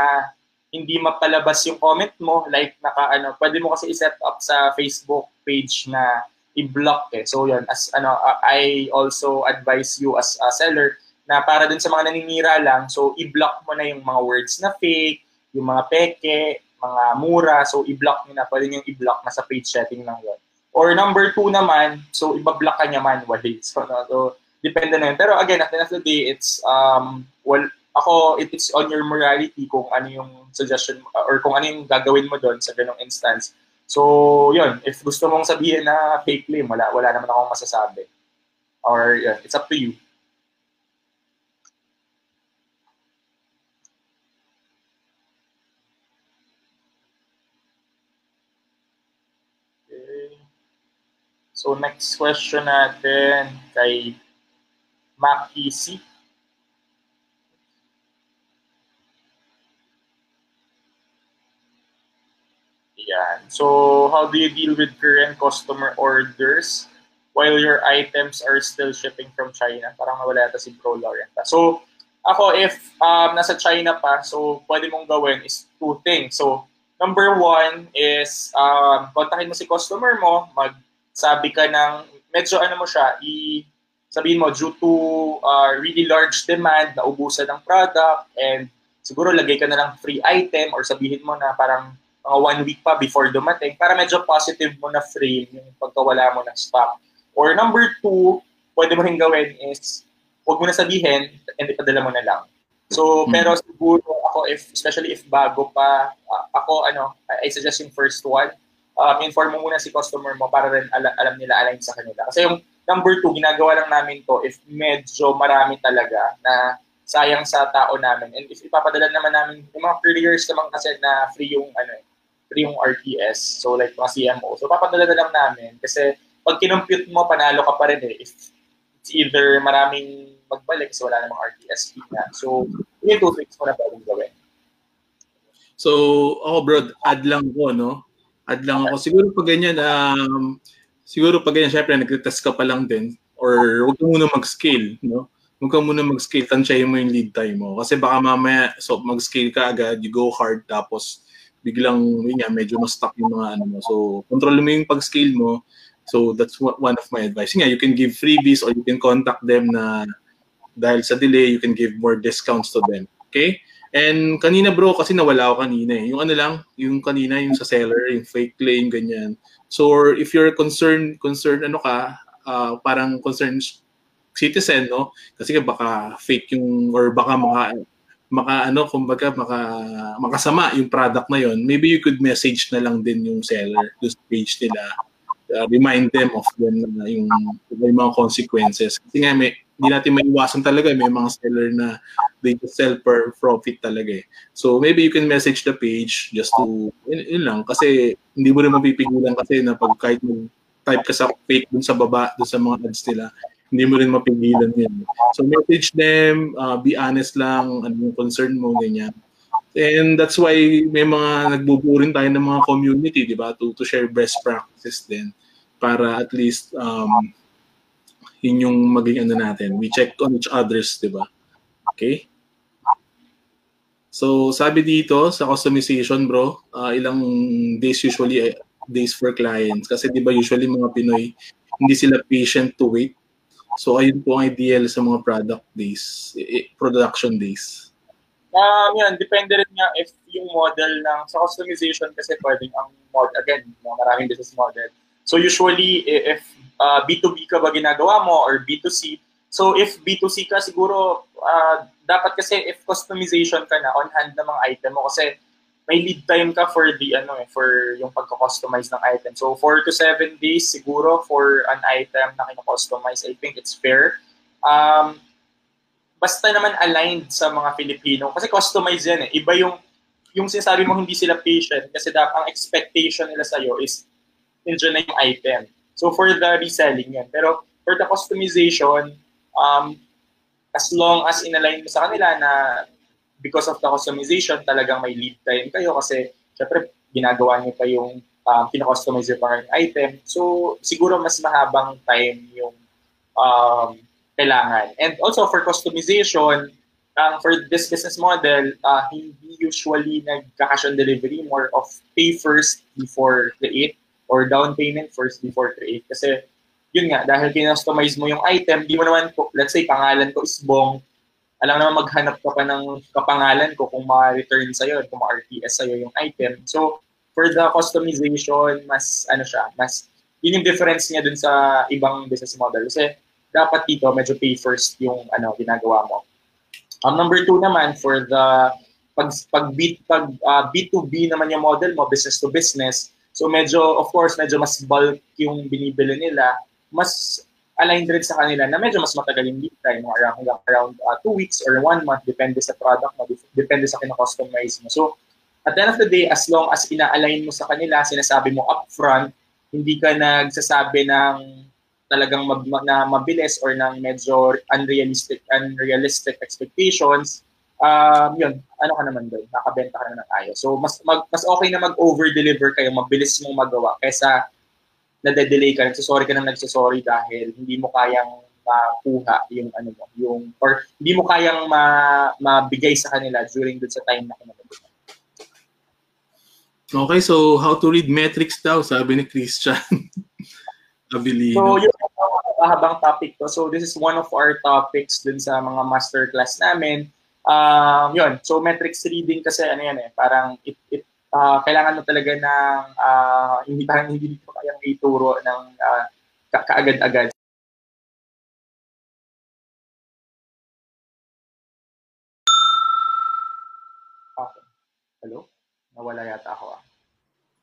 hindi mapalabas yung comment mo. Like naka ano pwede mo kasi i-set up sa Facebook page na i-block eh. So yun as ano I also advise you as a seller na para dun sa mga naninira lang, so i-block mo na yung mga words na fake, yung mga peke, mga mura, so i-block nyo na, pwede nyo i-block na sa page setting lang yun. Or number two naman, so ibablock ka niya manually. [laughs] So, no, so depende na yun. Pero again, at the end of the day, it's, um, well, ako, it, it's on your morality kung ano yung suggestion or kung ano yung gagawin mo doon sa ganong instance. So, yun, if gusto mong sabihin na fake claim, wala, wala naman akong masasabi. Or, yun, it's up to you. So next question natin kay Maki C. Yan. So how do you deal with current customer orders while your items are still shipping from China? Parang nawala yata si Bro Laurenta. So ako, if um, nasa China pa, so pwede mong gawin is two things. So number one is um, kontakin mo si customer mo, mag sabi ka ng medyo ano mo siya, i sabihin mo due to uh, really large demand na ubusan ng product and siguro lagay ka na lang free item or sabihin mo na parang mga one week pa before dumating para medyo positive mo na frame yung pagkawala mo ng stock. Or number two, pwede mo rin gawin is huwag mo na sabihin and ipadala mo na lang. So, hmm. pero siguro ako, if, especially if bago pa, uh, ako, ano, I suggest yung first one, um, inform mo muna si customer mo para rin alam, alam nila align sa kanila. Kasi yung number two, ginagawa lang namin to if medyo marami talaga na sayang sa tao namin. And if ipapadala naman namin, yung mga couriers naman kasi na free yung, ano, free yung RTS. So like mga CMO. So papadala na lang namin kasi pag kinumpute mo, panalo ka pa rin eh. If it's either maraming magbalik kasi wala namang RTS fee na. So, yung two things mo na pwedeng gawin. So, ako bro, add lang ko, no? Add lang ako. Siguro pag ganyan, um, siguro pag ganyan, syempre, nag-test ka pa lang din. Or huwag ka muna mag-scale, no? Huwag ka muna mag-scale, tansyahin mo yung lead time mo. Kasi baka mamaya, so mag-scale ka agad, you go hard, tapos biglang, yun nga, medyo ma-stuck yung mga ano mo. So, control mo yung pag-scale mo. So, that's one of my advice. Nga, you can give freebies or you can contact them na dahil sa delay, you can give more discounts to them. Okay? And kanina bro, kasi nawala ako kanina eh. Yung ano lang, yung kanina, yung sa seller, yung fake claim, ganyan. So if you're concerned, concerned ano ka, uh, parang concerned citizen, no? Kasi baka fake yung, or baka maka, maka ano, kumbaga maka, makasama yung product na yon maybe you could message na lang din yung seller, yung page nila, uh, remind them of them na yung, yung mga consequences. Kasi nga may, hindi natin maiwasan talaga, may mga seller na they just sell per profit talaga eh. So maybe you can message the page just to, yun, yun lang, kasi hindi mo rin mapipigilan kasi na pag kahit type ka sa fake dun sa baba, dun sa mga ads nila, hindi mo rin mapigilan yun. So message them, uh, be honest lang, ano yung concern mo, ganyan. And that's why may mga nagbubuo rin tayo ng mga community, di ba, to, to share best practices din para at least um, yun yung maging ano natin. We check on each other's, di ba? Okay? So, sabi dito sa customization, bro, uh, ilang days usually uh, days for clients kasi 'di ba usually mga Pinoy hindi sila patient to wait. So, ayun po ang ideal sa mga product days, eh, production days. Um, yan, depende rin nga if yung model ng sa customization kasi pwedeng ang mod again, maraming business model. So usually if uh, B2B ka ba ginagawa mo or B2C, So if B2C ka, siguro uh, dapat kasi if customization ka na on hand ng mga item mo kasi may lead time ka for the ano eh, for yung pagko-customize ng item. So 4 to 7 days siguro for an item na kino-customize. I think it's fair. Um, basta naman aligned sa mga Filipino kasi customize yan eh. Iba yung yung sinasabi mo hindi sila patient kasi dapat ang expectation nila sa iyo is nandiyan na yung item. So for the reselling yan. Pero for the customization, um, as long as inalign mo sa kanila na because of the customization, talagang may lead time kayo kasi syempre ginagawa niyo pa yung um, pina-customize yung parang item. So, siguro mas mahabang time yung um, kailangan. And also for customization, um, for this business model, uh, hindi usually nagka-cash on delivery, more of pay first before create or down payment first before create. Kasi yun nga, dahil kinostomize mo yung item, di mo naman, let's say, pangalan ko is Bong, alam naman maghanap ka pa ng kapangalan ko kung ma-return sa'yo, kung ma-RTS sa'yo yung item. So, for the customization, mas, ano siya, mas, yun yung difference niya dun sa ibang business model. Kasi, dapat dito, medyo pay first yung, ano, ginagawa mo. Um, number two naman, for the, pag, pag, B, pag uh, B2B naman yung model mo, business to business, so medyo, of course, medyo mas bulk yung binibili nila, mas aligned rin sa kanila na medyo mas matagal yung lead time, mo, around, around uh, two weeks or one month, depende sa product mo, depende sa kina-customize mo. So, at the end of the day, as long as ina-align mo sa kanila, sinasabi mo upfront, hindi ka nagsasabi ng talagang mab- na mabilis or ng medyo unrealistic unrealistic expectations, um, yun, ano ka naman doon, nakabenta ka na ng ayos. So, mas, mag, mas okay na mag-over-deliver kayo, mabilis mong magawa, kaysa nade-delay ka, nagsasorry ka nang nagsasorry dahil hindi mo kayang makuha yung ano mo, yung, or hindi mo kayang ma, mabigay sa kanila during dun sa time na kinagawa. Okay, so how to read metrics daw, sabi ni Christian. [laughs] Abilino. So, yun habang topic to. So, this is one of our topics dun sa mga masterclass namin. Um, yun, so metrics reading kasi ano yan eh, parang it, it uh, kailangan mo talaga ng uh, hindi parang hindi dito kayang ituro ng uh, ka- kaagad-agad. Okay. Hello? Nawala yata ako ah.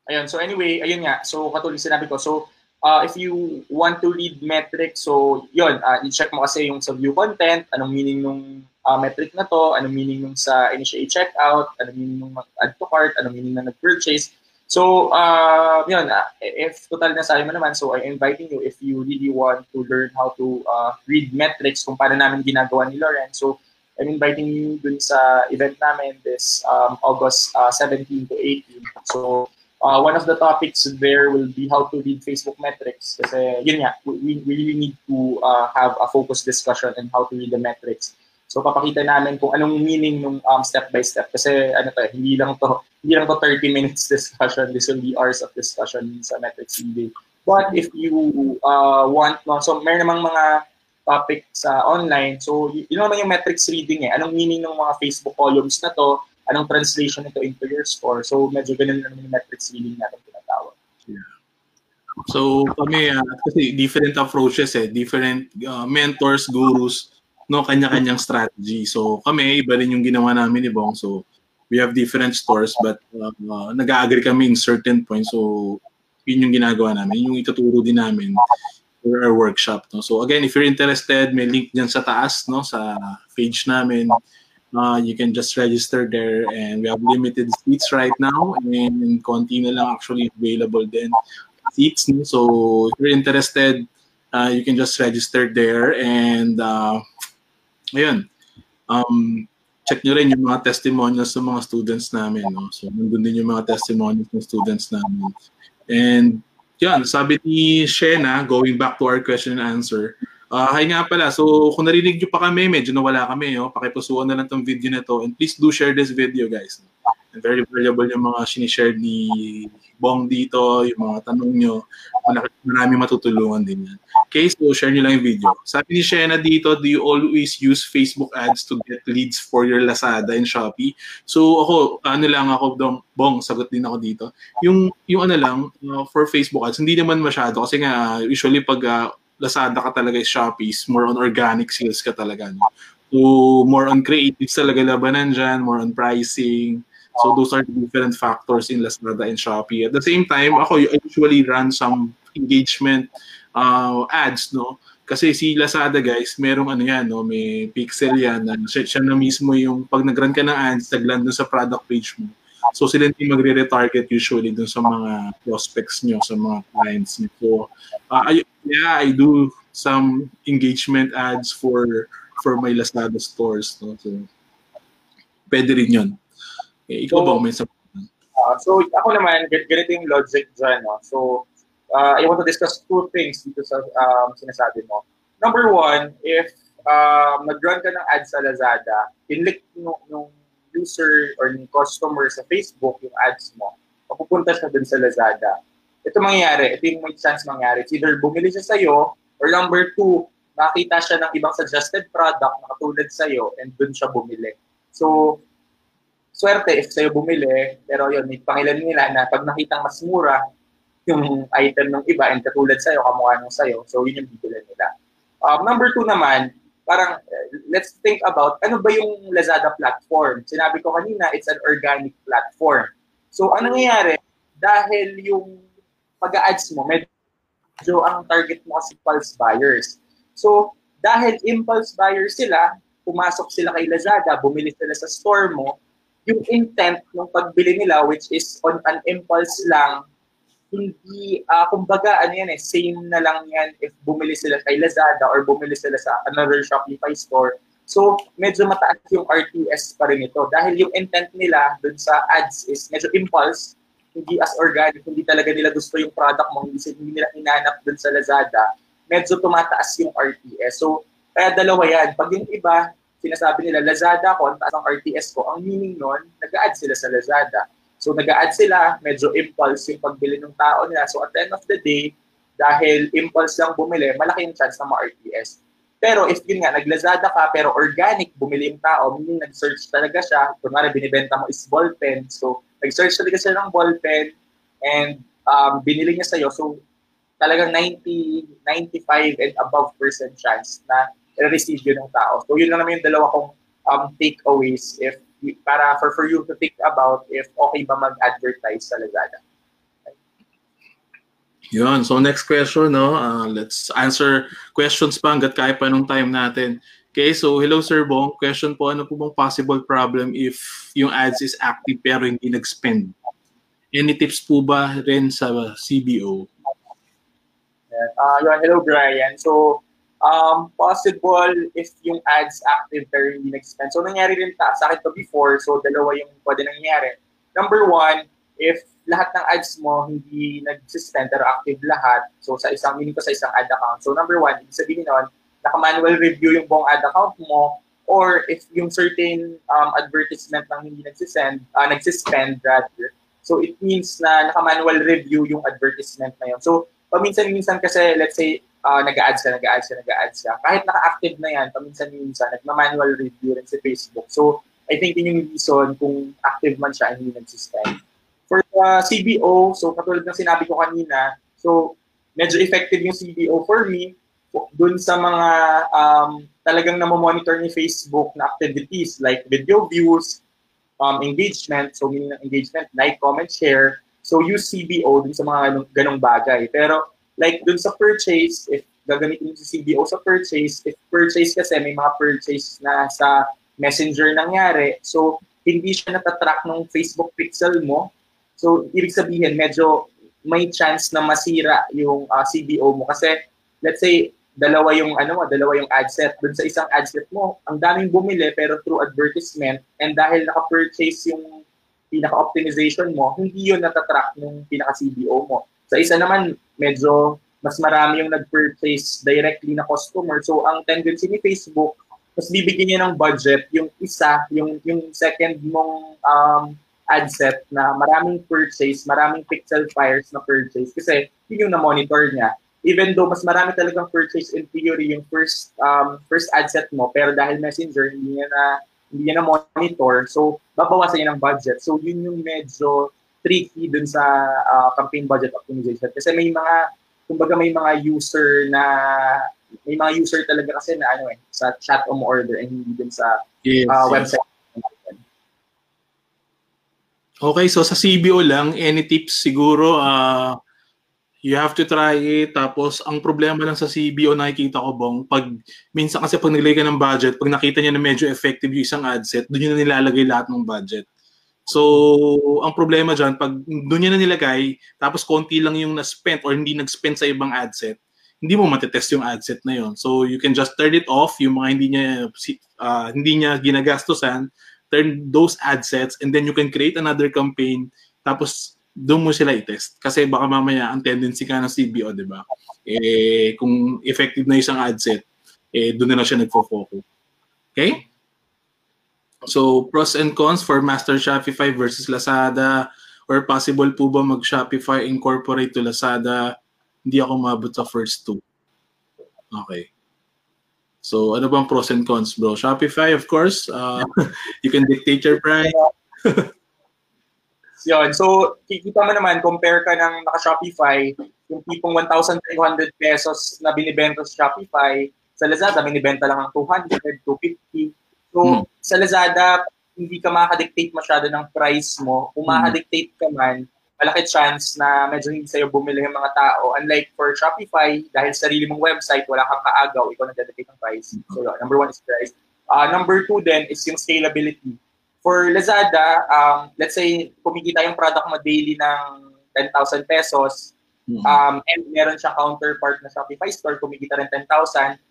Ayun, so anyway, ayun nga. So katulad sinabi ko, so uh, if you want to read metrics, so yun, uh, i-check mo kasi yung sa view content, anong meaning nung uh, metric na to, anong meaning nung sa initiate checkout, anong meaning nung add to cart, anong meaning na nag-purchase. So, uh, yun, uh, if total na sabi mo naman, so I'm inviting you if you really want to learn how to uh, read metrics kung paano namin ginagawa ni Loren. So, I'm inviting you dun sa event namin this um, August uh, 17 to 18. So, uh, one of the topics there will be how to read Facebook metrics. Kasi yun nga, we, we really need to uh, have a focused discussion on how to read the metrics. So papakita namin kung anong meaning ng um, step by step kasi ano to, hindi lang to hindi lang to 30 minutes [laughs] discussion, this will be hours of discussion sa metrics reading. But if you uh, want no, so may namang mga topic sa online. So yun naman yung metrics reading eh. Anong meaning ng mga Facebook columns na to? Anong translation nito into your score? So medyo ganun naman yung metrics reading natin tinatawag. Yeah. So kami, uh, kasi different approaches eh, different uh, mentors, gurus, no kanya-kanyang strategy. So kami iba rin yung ginawa namin ni Bong. So we have different stores but uh, uh, nag-agree kami in certain points. So yun yung ginagawa namin, yung ituturo din namin for our workshop. No? So again, if you're interested, may link dyan sa taas no sa page namin. Uh, you can just register there and we have limited seats right now and konti na lang actually available din seats. No? So if you're interested, uh, you can just register there and uh, ayun, um, check nyo rin yung mga testimonials ng mga students namin. No? So, nandun din yung mga testimonials ng students namin. And, yan, sabi ni Shena, going back to our question and answer, uh, hi nga pala, so kung narinig nyo pa kami, medyo nawala kami, oh, pakipusuan na lang tong video na to. And please do share this video, guys. And very valuable yung mga sinishare ni Bong dito, yung mga tanong nyo. Marami matutulungan din yan. Okay, so share nyo lang yung video. Sabi ni Shena dito, do you always use Facebook ads to get leads for your Lazada and Shopee? So ako, ano lang ako, dong, Bong, sagot din ako dito. Yung, yung ano lang, uh, for Facebook ads, hindi naman masyado kasi nga usually pag uh, Lazada ka talaga is Shopee is more on organic sales ka talaga. No? So, more on creatives talaga labanan dyan, more on pricing. So, those are different factors in Lazada and Shopee. At the same time, ako I usually run some engagement uh, ads, no? Kasi si Lazada guys, merong ano yan, no? may pixel yan. Na siya, siya na mismo yung pag nag-run ka ng ads, nag-land dun sa product page mo. So sila yung magre-retarget usually dun sa mga prospects nyo, sa mga clients nyo. So uh, I, yeah, I do some engagement ads for for my Lazada stores. No? So, pwede rin yun. Eh, ikaw so, ba may sa uh, So ako naman, ganito yung logic dyan. No? So uh, I want to discuss two things dito sa um, sinasabi mo. Number one, if uh, mag-run ka ng ads sa Lazada, pinlik nung, nung user or ng customer sa Facebook yung ads mo, mapupunta siya dun sa Lazada. Ito mangyayari, ito yung may chance mangyari. It's either bumili siya sa'yo, or number two, nakita siya ng ibang suggested product na katulad sa'yo, and dun siya bumili. So, swerte if sa'yo bumili, pero yun, may pangilan nila na pag nakita mas mura, yung item ng iba and katulad sa'yo, kamukha nung sa'yo. So, yun yung bibilan nila. Um, number two naman, parang uh, let's think about ano ba yung Lazada platform. Sinabi ko kanina, it's an organic platform. So, ano nangyayari? Dahil yung pag-ads mo, medyo ang target mo kasi impulse buyers. So, dahil impulse buyers sila, pumasok sila kay Lazada, bumili sila sa store mo, yung intent ng pagbili nila, which is on an impulse lang, hindi, uh, kumbaga, ano yan eh, same na lang yan if bumili sila kay Lazada or bumili sila sa another Shopify store. So, medyo mataas yung RTS pa rin ito. Dahil yung intent nila dun sa ads is medyo impulse, hindi as organic, hindi talaga nila gusto yung product mo, hindi, hindi nila hinanap dun sa Lazada, medyo tumataas yung RTS. So, kaya dalawa yan. Pag yung iba, sinasabi nila, Lazada ko, ang taas ang RTS ko, ang meaning nun, nag-add sila sa Lazada. So nag-add sila, medyo impulse yung pagbili ng tao nila. So at the end of the day, dahil impulse lang bumili, malaki yung chance na ma-RTS. Pero if yun nga, naglazada ka, pero organic, bumili yung tao, meaning nag-search talaga siya, kunwari binibenta mo is ballpen, so nag-search talaga siya ng ballpen, and um, binili niya sa'yo, so talagang 90, 95 and above percent chance na i-receive yun ng tao. So yun lang naman yung dalawa kong um, takeaways if para for, for you to think about if okay ba mag-advertise sa Lazada. Yun. So next question, no? Uh, let's answer questions pa hanggat kaya pa nung time natin. Okay, so hello Sir Bong. Question po, ano po bang possible problem if yung ads is active pero hindi nag-spend? Any tips po ba rin sa CBO? Uh, yun, hello Brian. So um, possible if yung ads active pero hindi nag-spend. So, nangyari rin ta, sa akin to before. So, dalawa yung pwede nangyari. Number one, if lahat ng ads mo hindi nag-suspend pero active lahat, so sa isang, meaning ko sa isang ad account. So, number one, ibig sabihin nun, naka-manual review yung buong ad account mo or if yung certain um, advertisement lang hindi nagsisend, uh, nagsispend rather, so it means na naka-manual review yung advertisement na yun. So, paminsan-minsan kasi, let's say, uh, nag-ads ka, nag-ads ka, nag-ads ka. Kahit naka-active na yan, paminsan-minsan, nagma-manual review rin si Facebook. So, I think yun yung reason kung active man siya, hindi nag-suspend. For the CBO, so katulad ng sinabi ko kanina, so medyo effective yung CBO for me dun sa mga um, talagang namomonitor ni Facebook na activities like video views, um, engagement, so meaning ng engagement, like, comment, share. So use CBO dun sa mga ganong bagay. Pero like dun sa purchase, if gagamitin si CBO sa purchase, if purchase kasi may mga purchase na sa messenger nangyari, so hindi siya natatrack ng Facebook pixel mo. So, ibig sabihin, medyo may chance na masira yung uh, ah, CBO mo. Kasi, let's say, dalawa yung ano dalawa yung ad set. Doon sa isang ad set mo, ang daming bumili pero through advertisement and dahil naka-purchase yung pinaka-optimization mo, hindi yun natatrack ng pinaka-CBO mo. Sa isa naman, medyo mas marami yung nag-purchase directly na customer. So, ang tendency ni Facebook, mas bibigyan niya ng budget yung isa, yung, yung second mong um, ad set na maraming purchase, maraming pixel fires na purchase kasi yun yung na-monitor niya. Even though mas marami talagang purchase in theory yung first um, first ad set mo, pero dahil messenger, hindi niya na hindi niya na monitor, so babawasan niya ng budget. So yun yung medyo tricky dun sa uh, campaign budget optimization. Kasi may mga kumbaga may mga user na may mga user talaga kasi na ano eh sa chat o order and hindi din sa Yes, uh, yes. website. Okay, so sa CBO lang, any tips siguro, uh, you have to try it. Tapos, ang problema lang sa CBO, nakikita ko, Bong, pag, minsan kasi pag nilagay ka ng budget, pag nakita niya na medyo effective yung isang ad set, doon niya na nilalagay lahat ng budget. So, ang problema dyan, pag doon niya na nilagay, tapos konti lang yung na-spent or hindi nag-spend sa ibang ad set, hindi mo matetest yung ad set na yon. So, you can just turn it off, yung mga hindi niya, uh, hindi niya ginagastusan, turn those ad sets and then you can create another campaign tapos doon mo sila i-test. Kasi baka mamaya ang tendency ka ng CBO, di ba? Eh, kung effective na isang ad set, eh, doon na lang siya nagfo-focus. Okay? So, pros and cons for Master Shopify versus Lazada or possible po ba mag-Shopify incorporate to Lazada? Hindi ako mabot sa first two. Okay. So, ano bang pros and cons, bro? Shopify, of course. Uh, [laughs] you can dictate your price. [laughs] Yun. So, kikita mo naman, compare ka ng naka-Shopify, yung tipong 1,300 pesos na binibenta sa Shopify, sa Lazada, binibenta lang ng 200, 250. So, hmm. Sa Lazada, hindi ka makaka-dictate masyado ng price mo. Kung hmm. makaka-dictate ka man, malaki chance na medyo hindi sa'yo bumili yung mga tao. Unlike for Shopify, dahil sarili mong website, wala kang kaagaw, ikaw nag-dedicate ng price. So, yun, number one is price. Uh, number two then is yung scalability For Lazada, um, let's say kumikita yung product mo daily ng 10,000 pesos, mm-hmm. um, and meron siyang counterpart na Shopify store, kumikita rin 10,000.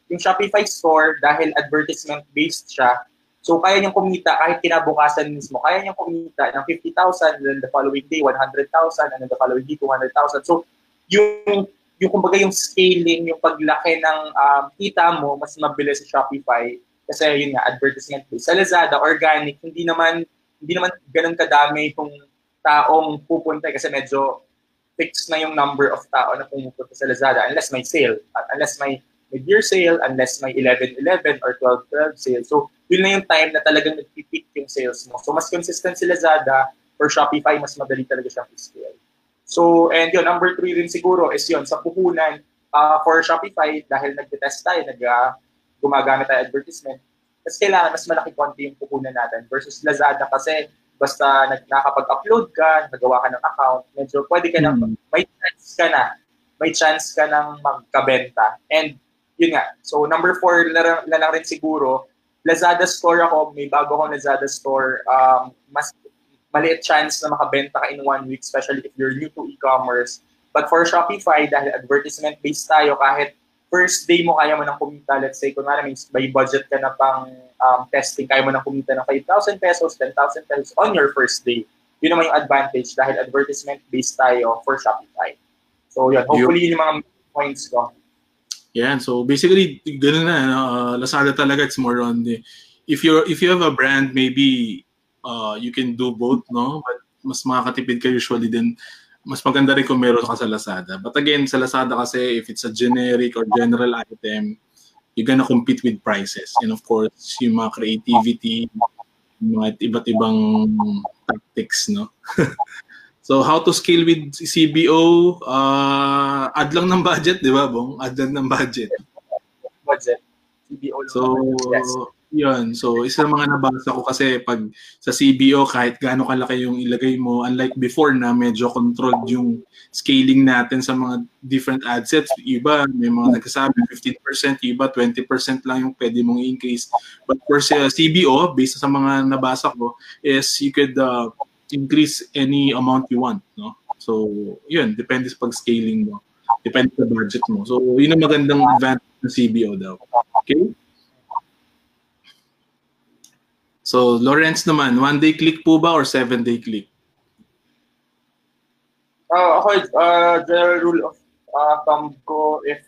Yung Shopify store, dahil advertisement-based siya, so kaya niyang kumita kahit kinabukasan mismo, kaya niyang kumita ng 50,000, then the following day, 100,000, and then the following day, 200,000. So, yung yung kumbaga yung scaling, yung paglaki ng um, kita mo, mas mabilis sa Shopify kasi yun nga, advertisement based. Sa Lazada, organic, hindi naman hindi naman ganun kadami yung taong pupunta kasi medyo fixed na yung number of tao na pumupunta sa Lazada unless may sale. Unless may mid-year sale, unless may 11-11 or 12-12 sale. So, yun na yung time na talagang nagpipick yung sales mo. So, mas consistent si Lazada for Shopify, mas madali talaga siyang scale. So, and yun, number three rin siguro is yun, sa puhunan, uh, for Shopify, dahil nag-test tayo, nag, uh, gumagamit tayo advertisement, mas kailangan mas malaki konti yung pupunan natin versus Lazada kasi basta nag, nakapag-upload ka, nagawa ka ng account, medyo pwede ka nang, mm. may chance ka na, may chance ka nang magkabenta. And yun nga, so number four na, na lang rin siguro, Lazada store ako, may bago akong Lazada store, um, mas maliit chance na makabenta ka in one week, especially if you're new to e-commerce. But for Shopify, dahil advertisement-based tayo, kahit first day mo kaya mo nang kumita, let's say, kung may, may budget ka na pang um, testing, kaya mo nang kumita ng 5,000 pesos, 10,000 pesos on your first day. Yun naman yung advantage dahil advertisement-based tayo for Shopify. So yun, hopefully yun yung mga points ko. Yan, so basically, ganun uh, Lazada talaga, it's more on the, if you if you have a brand, maybe uh, you can do both, no? But mas makakatipid ka usually din mas maganda rin kung meron ka sa Lazada. But again, sa Lazada kasi, if it's a generic or general item, you're gonna compete with prices. And of course, yung mga creativity, mga iba't ibang tactics, no? [laughs] so, how to scale with CBO? Uh, add lang ng budget, di ba, Bong? Add lang ng budget. Budget. CBO lang. So, yes yun. So, isa mga nabasa ko kasi pag sa CBO, kahit gaano kalaki yung ilagay mo, unlike before na medyo controlled yung scaling natin sa mga different ad sets. Iba, may mga nagsasabi 15%, iba 20% lang yung pwede mong increase. But for sa CBO, based sa mga nabasa ko, is you could uh, increase any amount you want. No? So, yun, depende sa pag-scaling mo. Depende sa budget mo. So, yun ang magandang advantage ng CBO daw. Okay? So, Lawrence naman, one-day click po ba or seven-day click? Uh, ako, uh, general rule of uh, thumb ko, if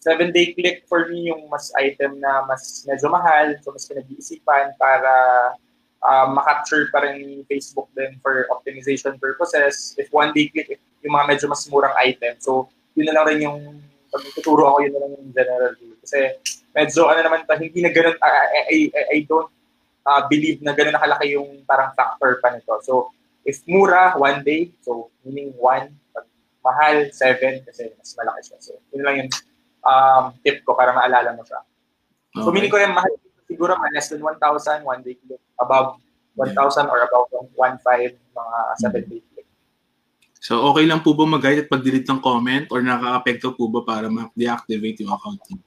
seven-day click for me yung mas item na mas medyo mahal, so mas pinag-iisipan para uh, makapture pa rin ni Facebook din for optimization purposes. If one-day click, if yung mga medyo mas murang item. So, yun na lang rin yung pag tuturo ako, yun na lang yung general rule. Kasi medyo ano naman hindi na ganun, I, I, I, I don't uh, believe na gano'n nakalaki yung parang factor pa nito. So, if mura, one day, so meaning one, pag mahal, 7 kasi mas malaki siya. So, yun lang yung um, tip ko para maalala mo siya. Okay. So, meaning ko rin mahal siguro mga less than 1,000, one day click. Above 1,000 yeah. or above 1,500, mga 7 day click. So, okay lang po ba mag-guide at pag-delete ng comment or nakaka-apekto po ba para ma-deactivate yung account niyo?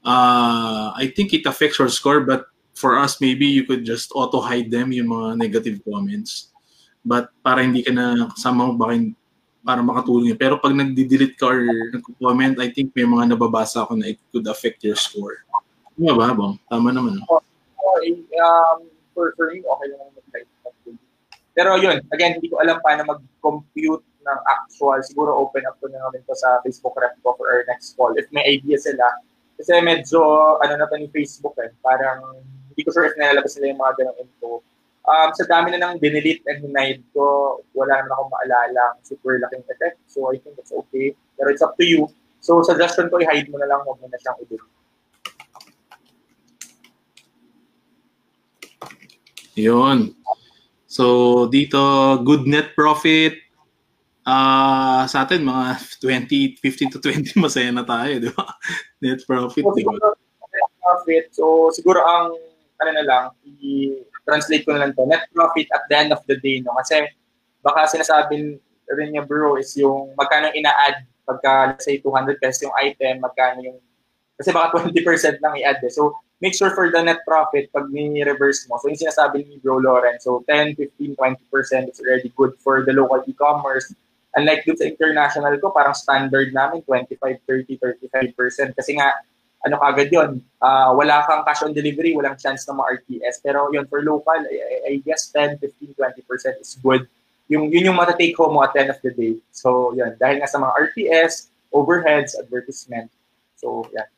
Uh, I think it affects your score but for us, maybe you could just auto-hide them, yung mga negative comments. But para hindi ka na kasama baka para makatulong yun. Pero pag nag-delete ka or nag-comment, I think may mga nababasa ako na it could affect your score. Tama ba, Bong? Tama naman. No? um, for, for me, okay lang mag-type. Pero yun, again, hindi ko alam paano mag-compute ng actual. Siguro open up ko na namin to sa Facebook rep ko for our next call. If may idea sila. Kasi medyo, ano na to ni Facebook eh, parang hindi ko sure if nalalabas nila yung mga ganong info. Um, sa dami na nang dinelete and hinide ko, wala naman akong maalala super laking effect. So I think that's okay. Pero it's up to you. So suggestion ko, i-hide mo na lang, huwag mo na siyang i-delete. Yun. So dito, good net profit. Uh, sa atin, mga [laughs] 20, 15 to 20, masaya na tayo, di ba? [laughs] Net profit, so, di? Net profit. So siguro ang ano na lang, i-translate ko na lang to, net profit at the end of the day, no? Kasi baka sinasabi rin niya bro is yung magkano ina-add pagka let's say 200 pesos yung item, magkano yung kasi baka 20% lang i-add eh. So make sure for the net profit pag ni-reverse mo. So yung sinasabi ni Bro Lauren, so 10, 15, 20% is already good for the local e-commerce. Unlike dun sa international ko, parang standard namin 25, 30, 35% kasi nga ano kagad yun, uh, wala kang cash on delivery, walang chance na ma-RTS. Pero yun, for local, I, I guess 10, 15, 20% is good. Yung, yun yung mata-take home mo at the end of the day. So, yun, dahil nga sa mga RTS, overheads, advertisement. So, yan.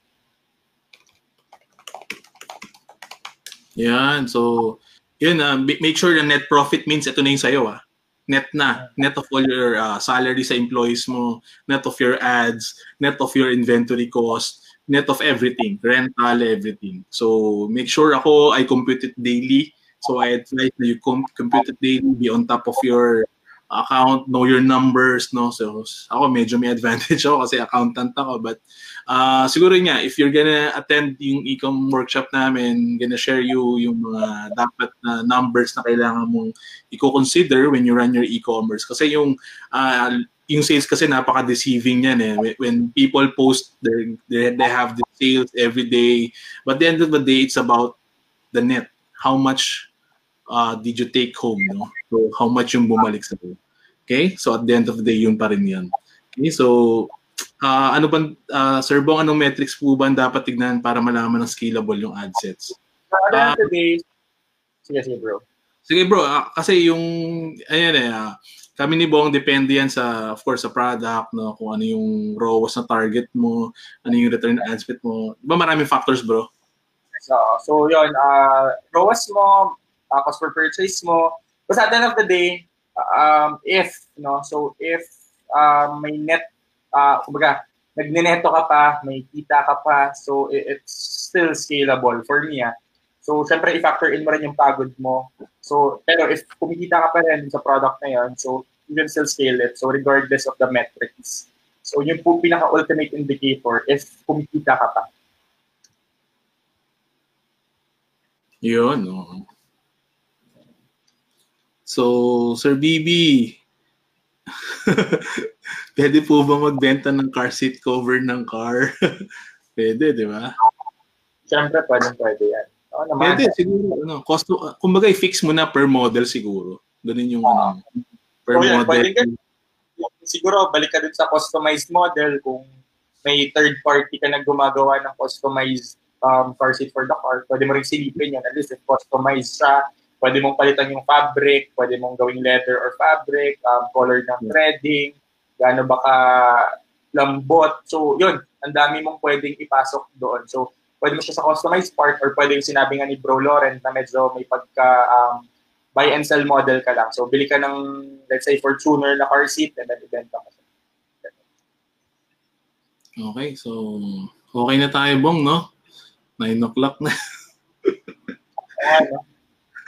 Yan. So, yun, uh, make sure the net profit means ito na yung sa'yo, ah. Net na. Net of all your uh, salary sa employees mo, net of your ads, net of your inventory cost, net of everything, rental, everything. So make sure ako, I compute it daily. So I advise you compute it daily, be on top of your account, know your numbers, no? So ako medyo may advantage [laughs] ako kasi accountant ako. But uh, siguro nga, if you're gonna attend yung e-com workshop namin, gonna share you yung mga dapat na numbers na kailangan mong i-consider when you run your e-commerce. Kasi yung uh, yung sales kasi napaka-deceiving yan eh. When people post, they, they have the sales every day. But at the end of the day, it's about the net. How much uh, did you take home, no? So, how much yung bumalik sa Okay? So, at the end of the day, yun pa rin yan. Okay? So, uh, ano bang, uh, Sir Bong, anong metrics po ba dapat tignan para malaman ng scalable yung ad sets? Uh, today, sige, sige bro. Sige bro, uh, kasi yung, ayan eh, uh, kami ni Bong depende yan sa of course sa product no kung ano yung ROAS na target mo ano yung return on ad spend mo di ba maraming factors bro so so yun uh, ROAS mo uh, cost per purchase mo but at the end of the day um, if no so if uh, may net uh, kumbaga nagneneto ka pa may kita ka pa so it, it's still scalable for me ah So, syempre, i-factor in mo rin yung pagod mo. So, pero if kumikita ka pa rin sa product na yun, so you can still scale it. So, regardless of the metrics. So, yung po pinaka-ultimate indicator if kumikita ka pa. Yun, no. So, Sir BB, [laughs] pwede po ba magbenta ng car seat cover ng car? [laughs] pwede, di ba? Siyempre, pwede, pwede yan. Oo naman. Pwede, siguro. Ano, cost, kumbaga, i-fix mo na per model siguro. Ganun yung uh, ano, per so, model. Pwede ka, siguro, balik ka din sa customized model kung may third party ka na gumagawa ng customized um, car seat for the car, pwede mo rin silipin yan. At least if customized siya, pwede mong palitan yung fabric, pwede mong gawing leather or fabric, um, color ng threading, gaano baka lambot. So, yun, ang dami mong pwedeng ipasok doon. So, pwede mo siya sa customized part or pwede yung sinabi nga ni Bro Lauren na medyo may pagka um, buy and sell model ka lang. So, bili ka ng, let's say, Fortuner na car seat and then ibenta mo siya. Okay, so okay na tayo, Bong, no? 9 o'clock na. ano?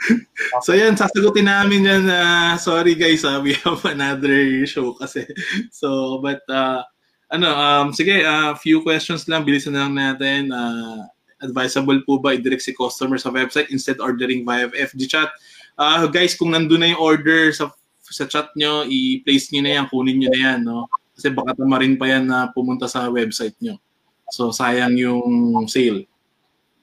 [laughs] so yan, sasagutin namin yan. Uh, sorry guys, uh, [laughs] we have another show kasi. So, but uh, ano, um, sige, a uh, few questions lang, bilisan lang natin. Uh, advisable po ba i-direct si customer sa website instead ordering via FG chat? Uh, guys, kung nandun na yung order sa sa chat nyo, i-place nyo na yan, kunin nyo na yan, no? Kasi baka tamarin pa yan na pumunta sa website nyo. So, sayang yung sale.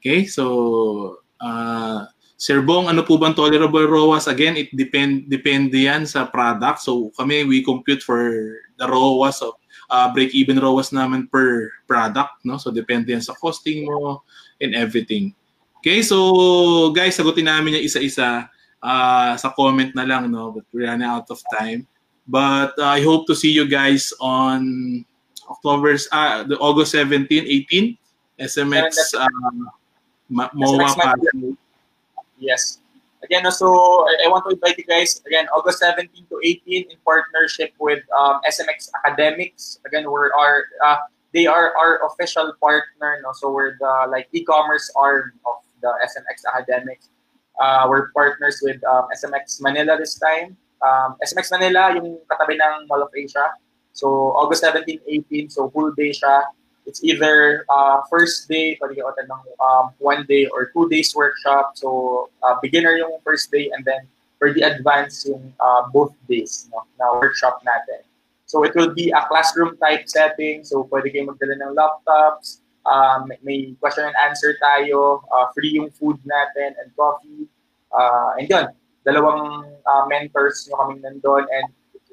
Okay, so, uh, Sir Bong, ano po bang tolerable ROAS? Again, it depend depende yan sa product. So, kami, we compute for the ROAS of uh, break-even ROAS namin per product, no? So, depende yan sa costing mo and everything. Okay, so guys, sagutin namin yung isa-isa uh, sa comment na lang, no? But we're running out of time. But uh, I hope to see you guys on October's, uh, the August 17, 18, SMX uh, MOA SMX Yes. Again, so I, I, want to invite you guys, again, August 17 to 18 in partnership with um, SMX Academics. Again, we're our, uh, they are our official partner, no? so we're the like e-commerce arm of the SMX Academics. Uh, we're partners with um, SMX Manila this time. Um, SMX Manila, yung katabi ng Mall of Asia. So, August 17, 18, so full day siya. It's either uh, first day, attend ng um, one day or two days workshop. So, uh, beginner yung first day and then for the advanced yung uh, both days no, na workshop natin. So, it will be a classroom type setting. So, pwede kayo magdala ng laptops, um, may question and answer tayo, uh, free yung food natin and coffee. Uh, and yun, dalawang uh, mentors nyo kaming nandun. And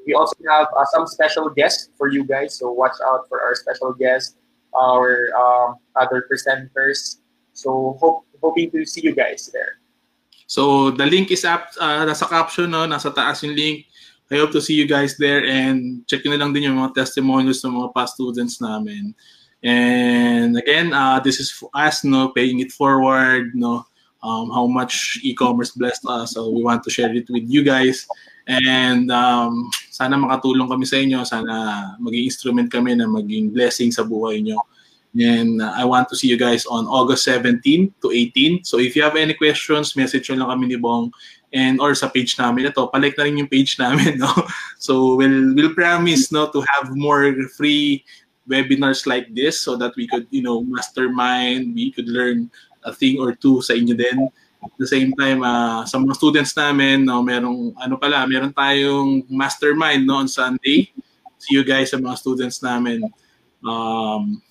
we also have uh, some special guests for you guys. So watch out for our special guests, our um, other presenters. So hope, hoping to see you guys there. So the link is up, uh, nasa caption, no? nasa taas yung link. I hope to see you guys there and check nyo lang din yung mga testimonials ng mga past students namin. And again, uh, this is for us, no, paying it forward, no, um, how much e-commerce blessed us. So we want to share it with you guys. And um, sana makatulong kami sa inyo. Sana maging instrument kami na maging blessing sa buhay nyo. And uh, I want to see you guys on August 17 to 18. So if you have any questions, message nyo lang kami ni Bong and or sa page namin ito palike na rin yung page namin no [laughs] so we'll we'll promise no to have more free webinars like this so that we could, you know, mastermind, we could learn a thing or two sa inyo din. At the same time, uh, sa mga students namin, no, merong, ano pala, meron tayong mastermind no, on Sunday. See you guys sa mga students namin um,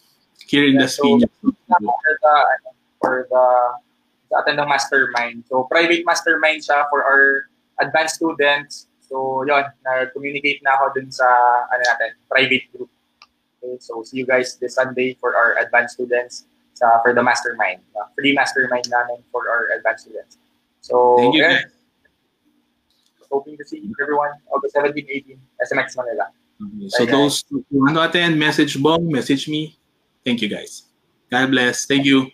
here in yeah, the so, for the, for the, the attend ng mastermind. So, private mastermind siya for our advanced students. So, yon nag-communicate na ako dun sa, ano natin, private group. Okay, so see you guys this Sunday for our advanced students sa for the mastermind. Uh, free mastermind namin for our advanced students. So, Thank you, yeah, hoping to see everyone August 17, 18, SMX Manila. Okay. So Bye, those who want to attend, message Bong, message me. Thank you guys. God bless. Thank you.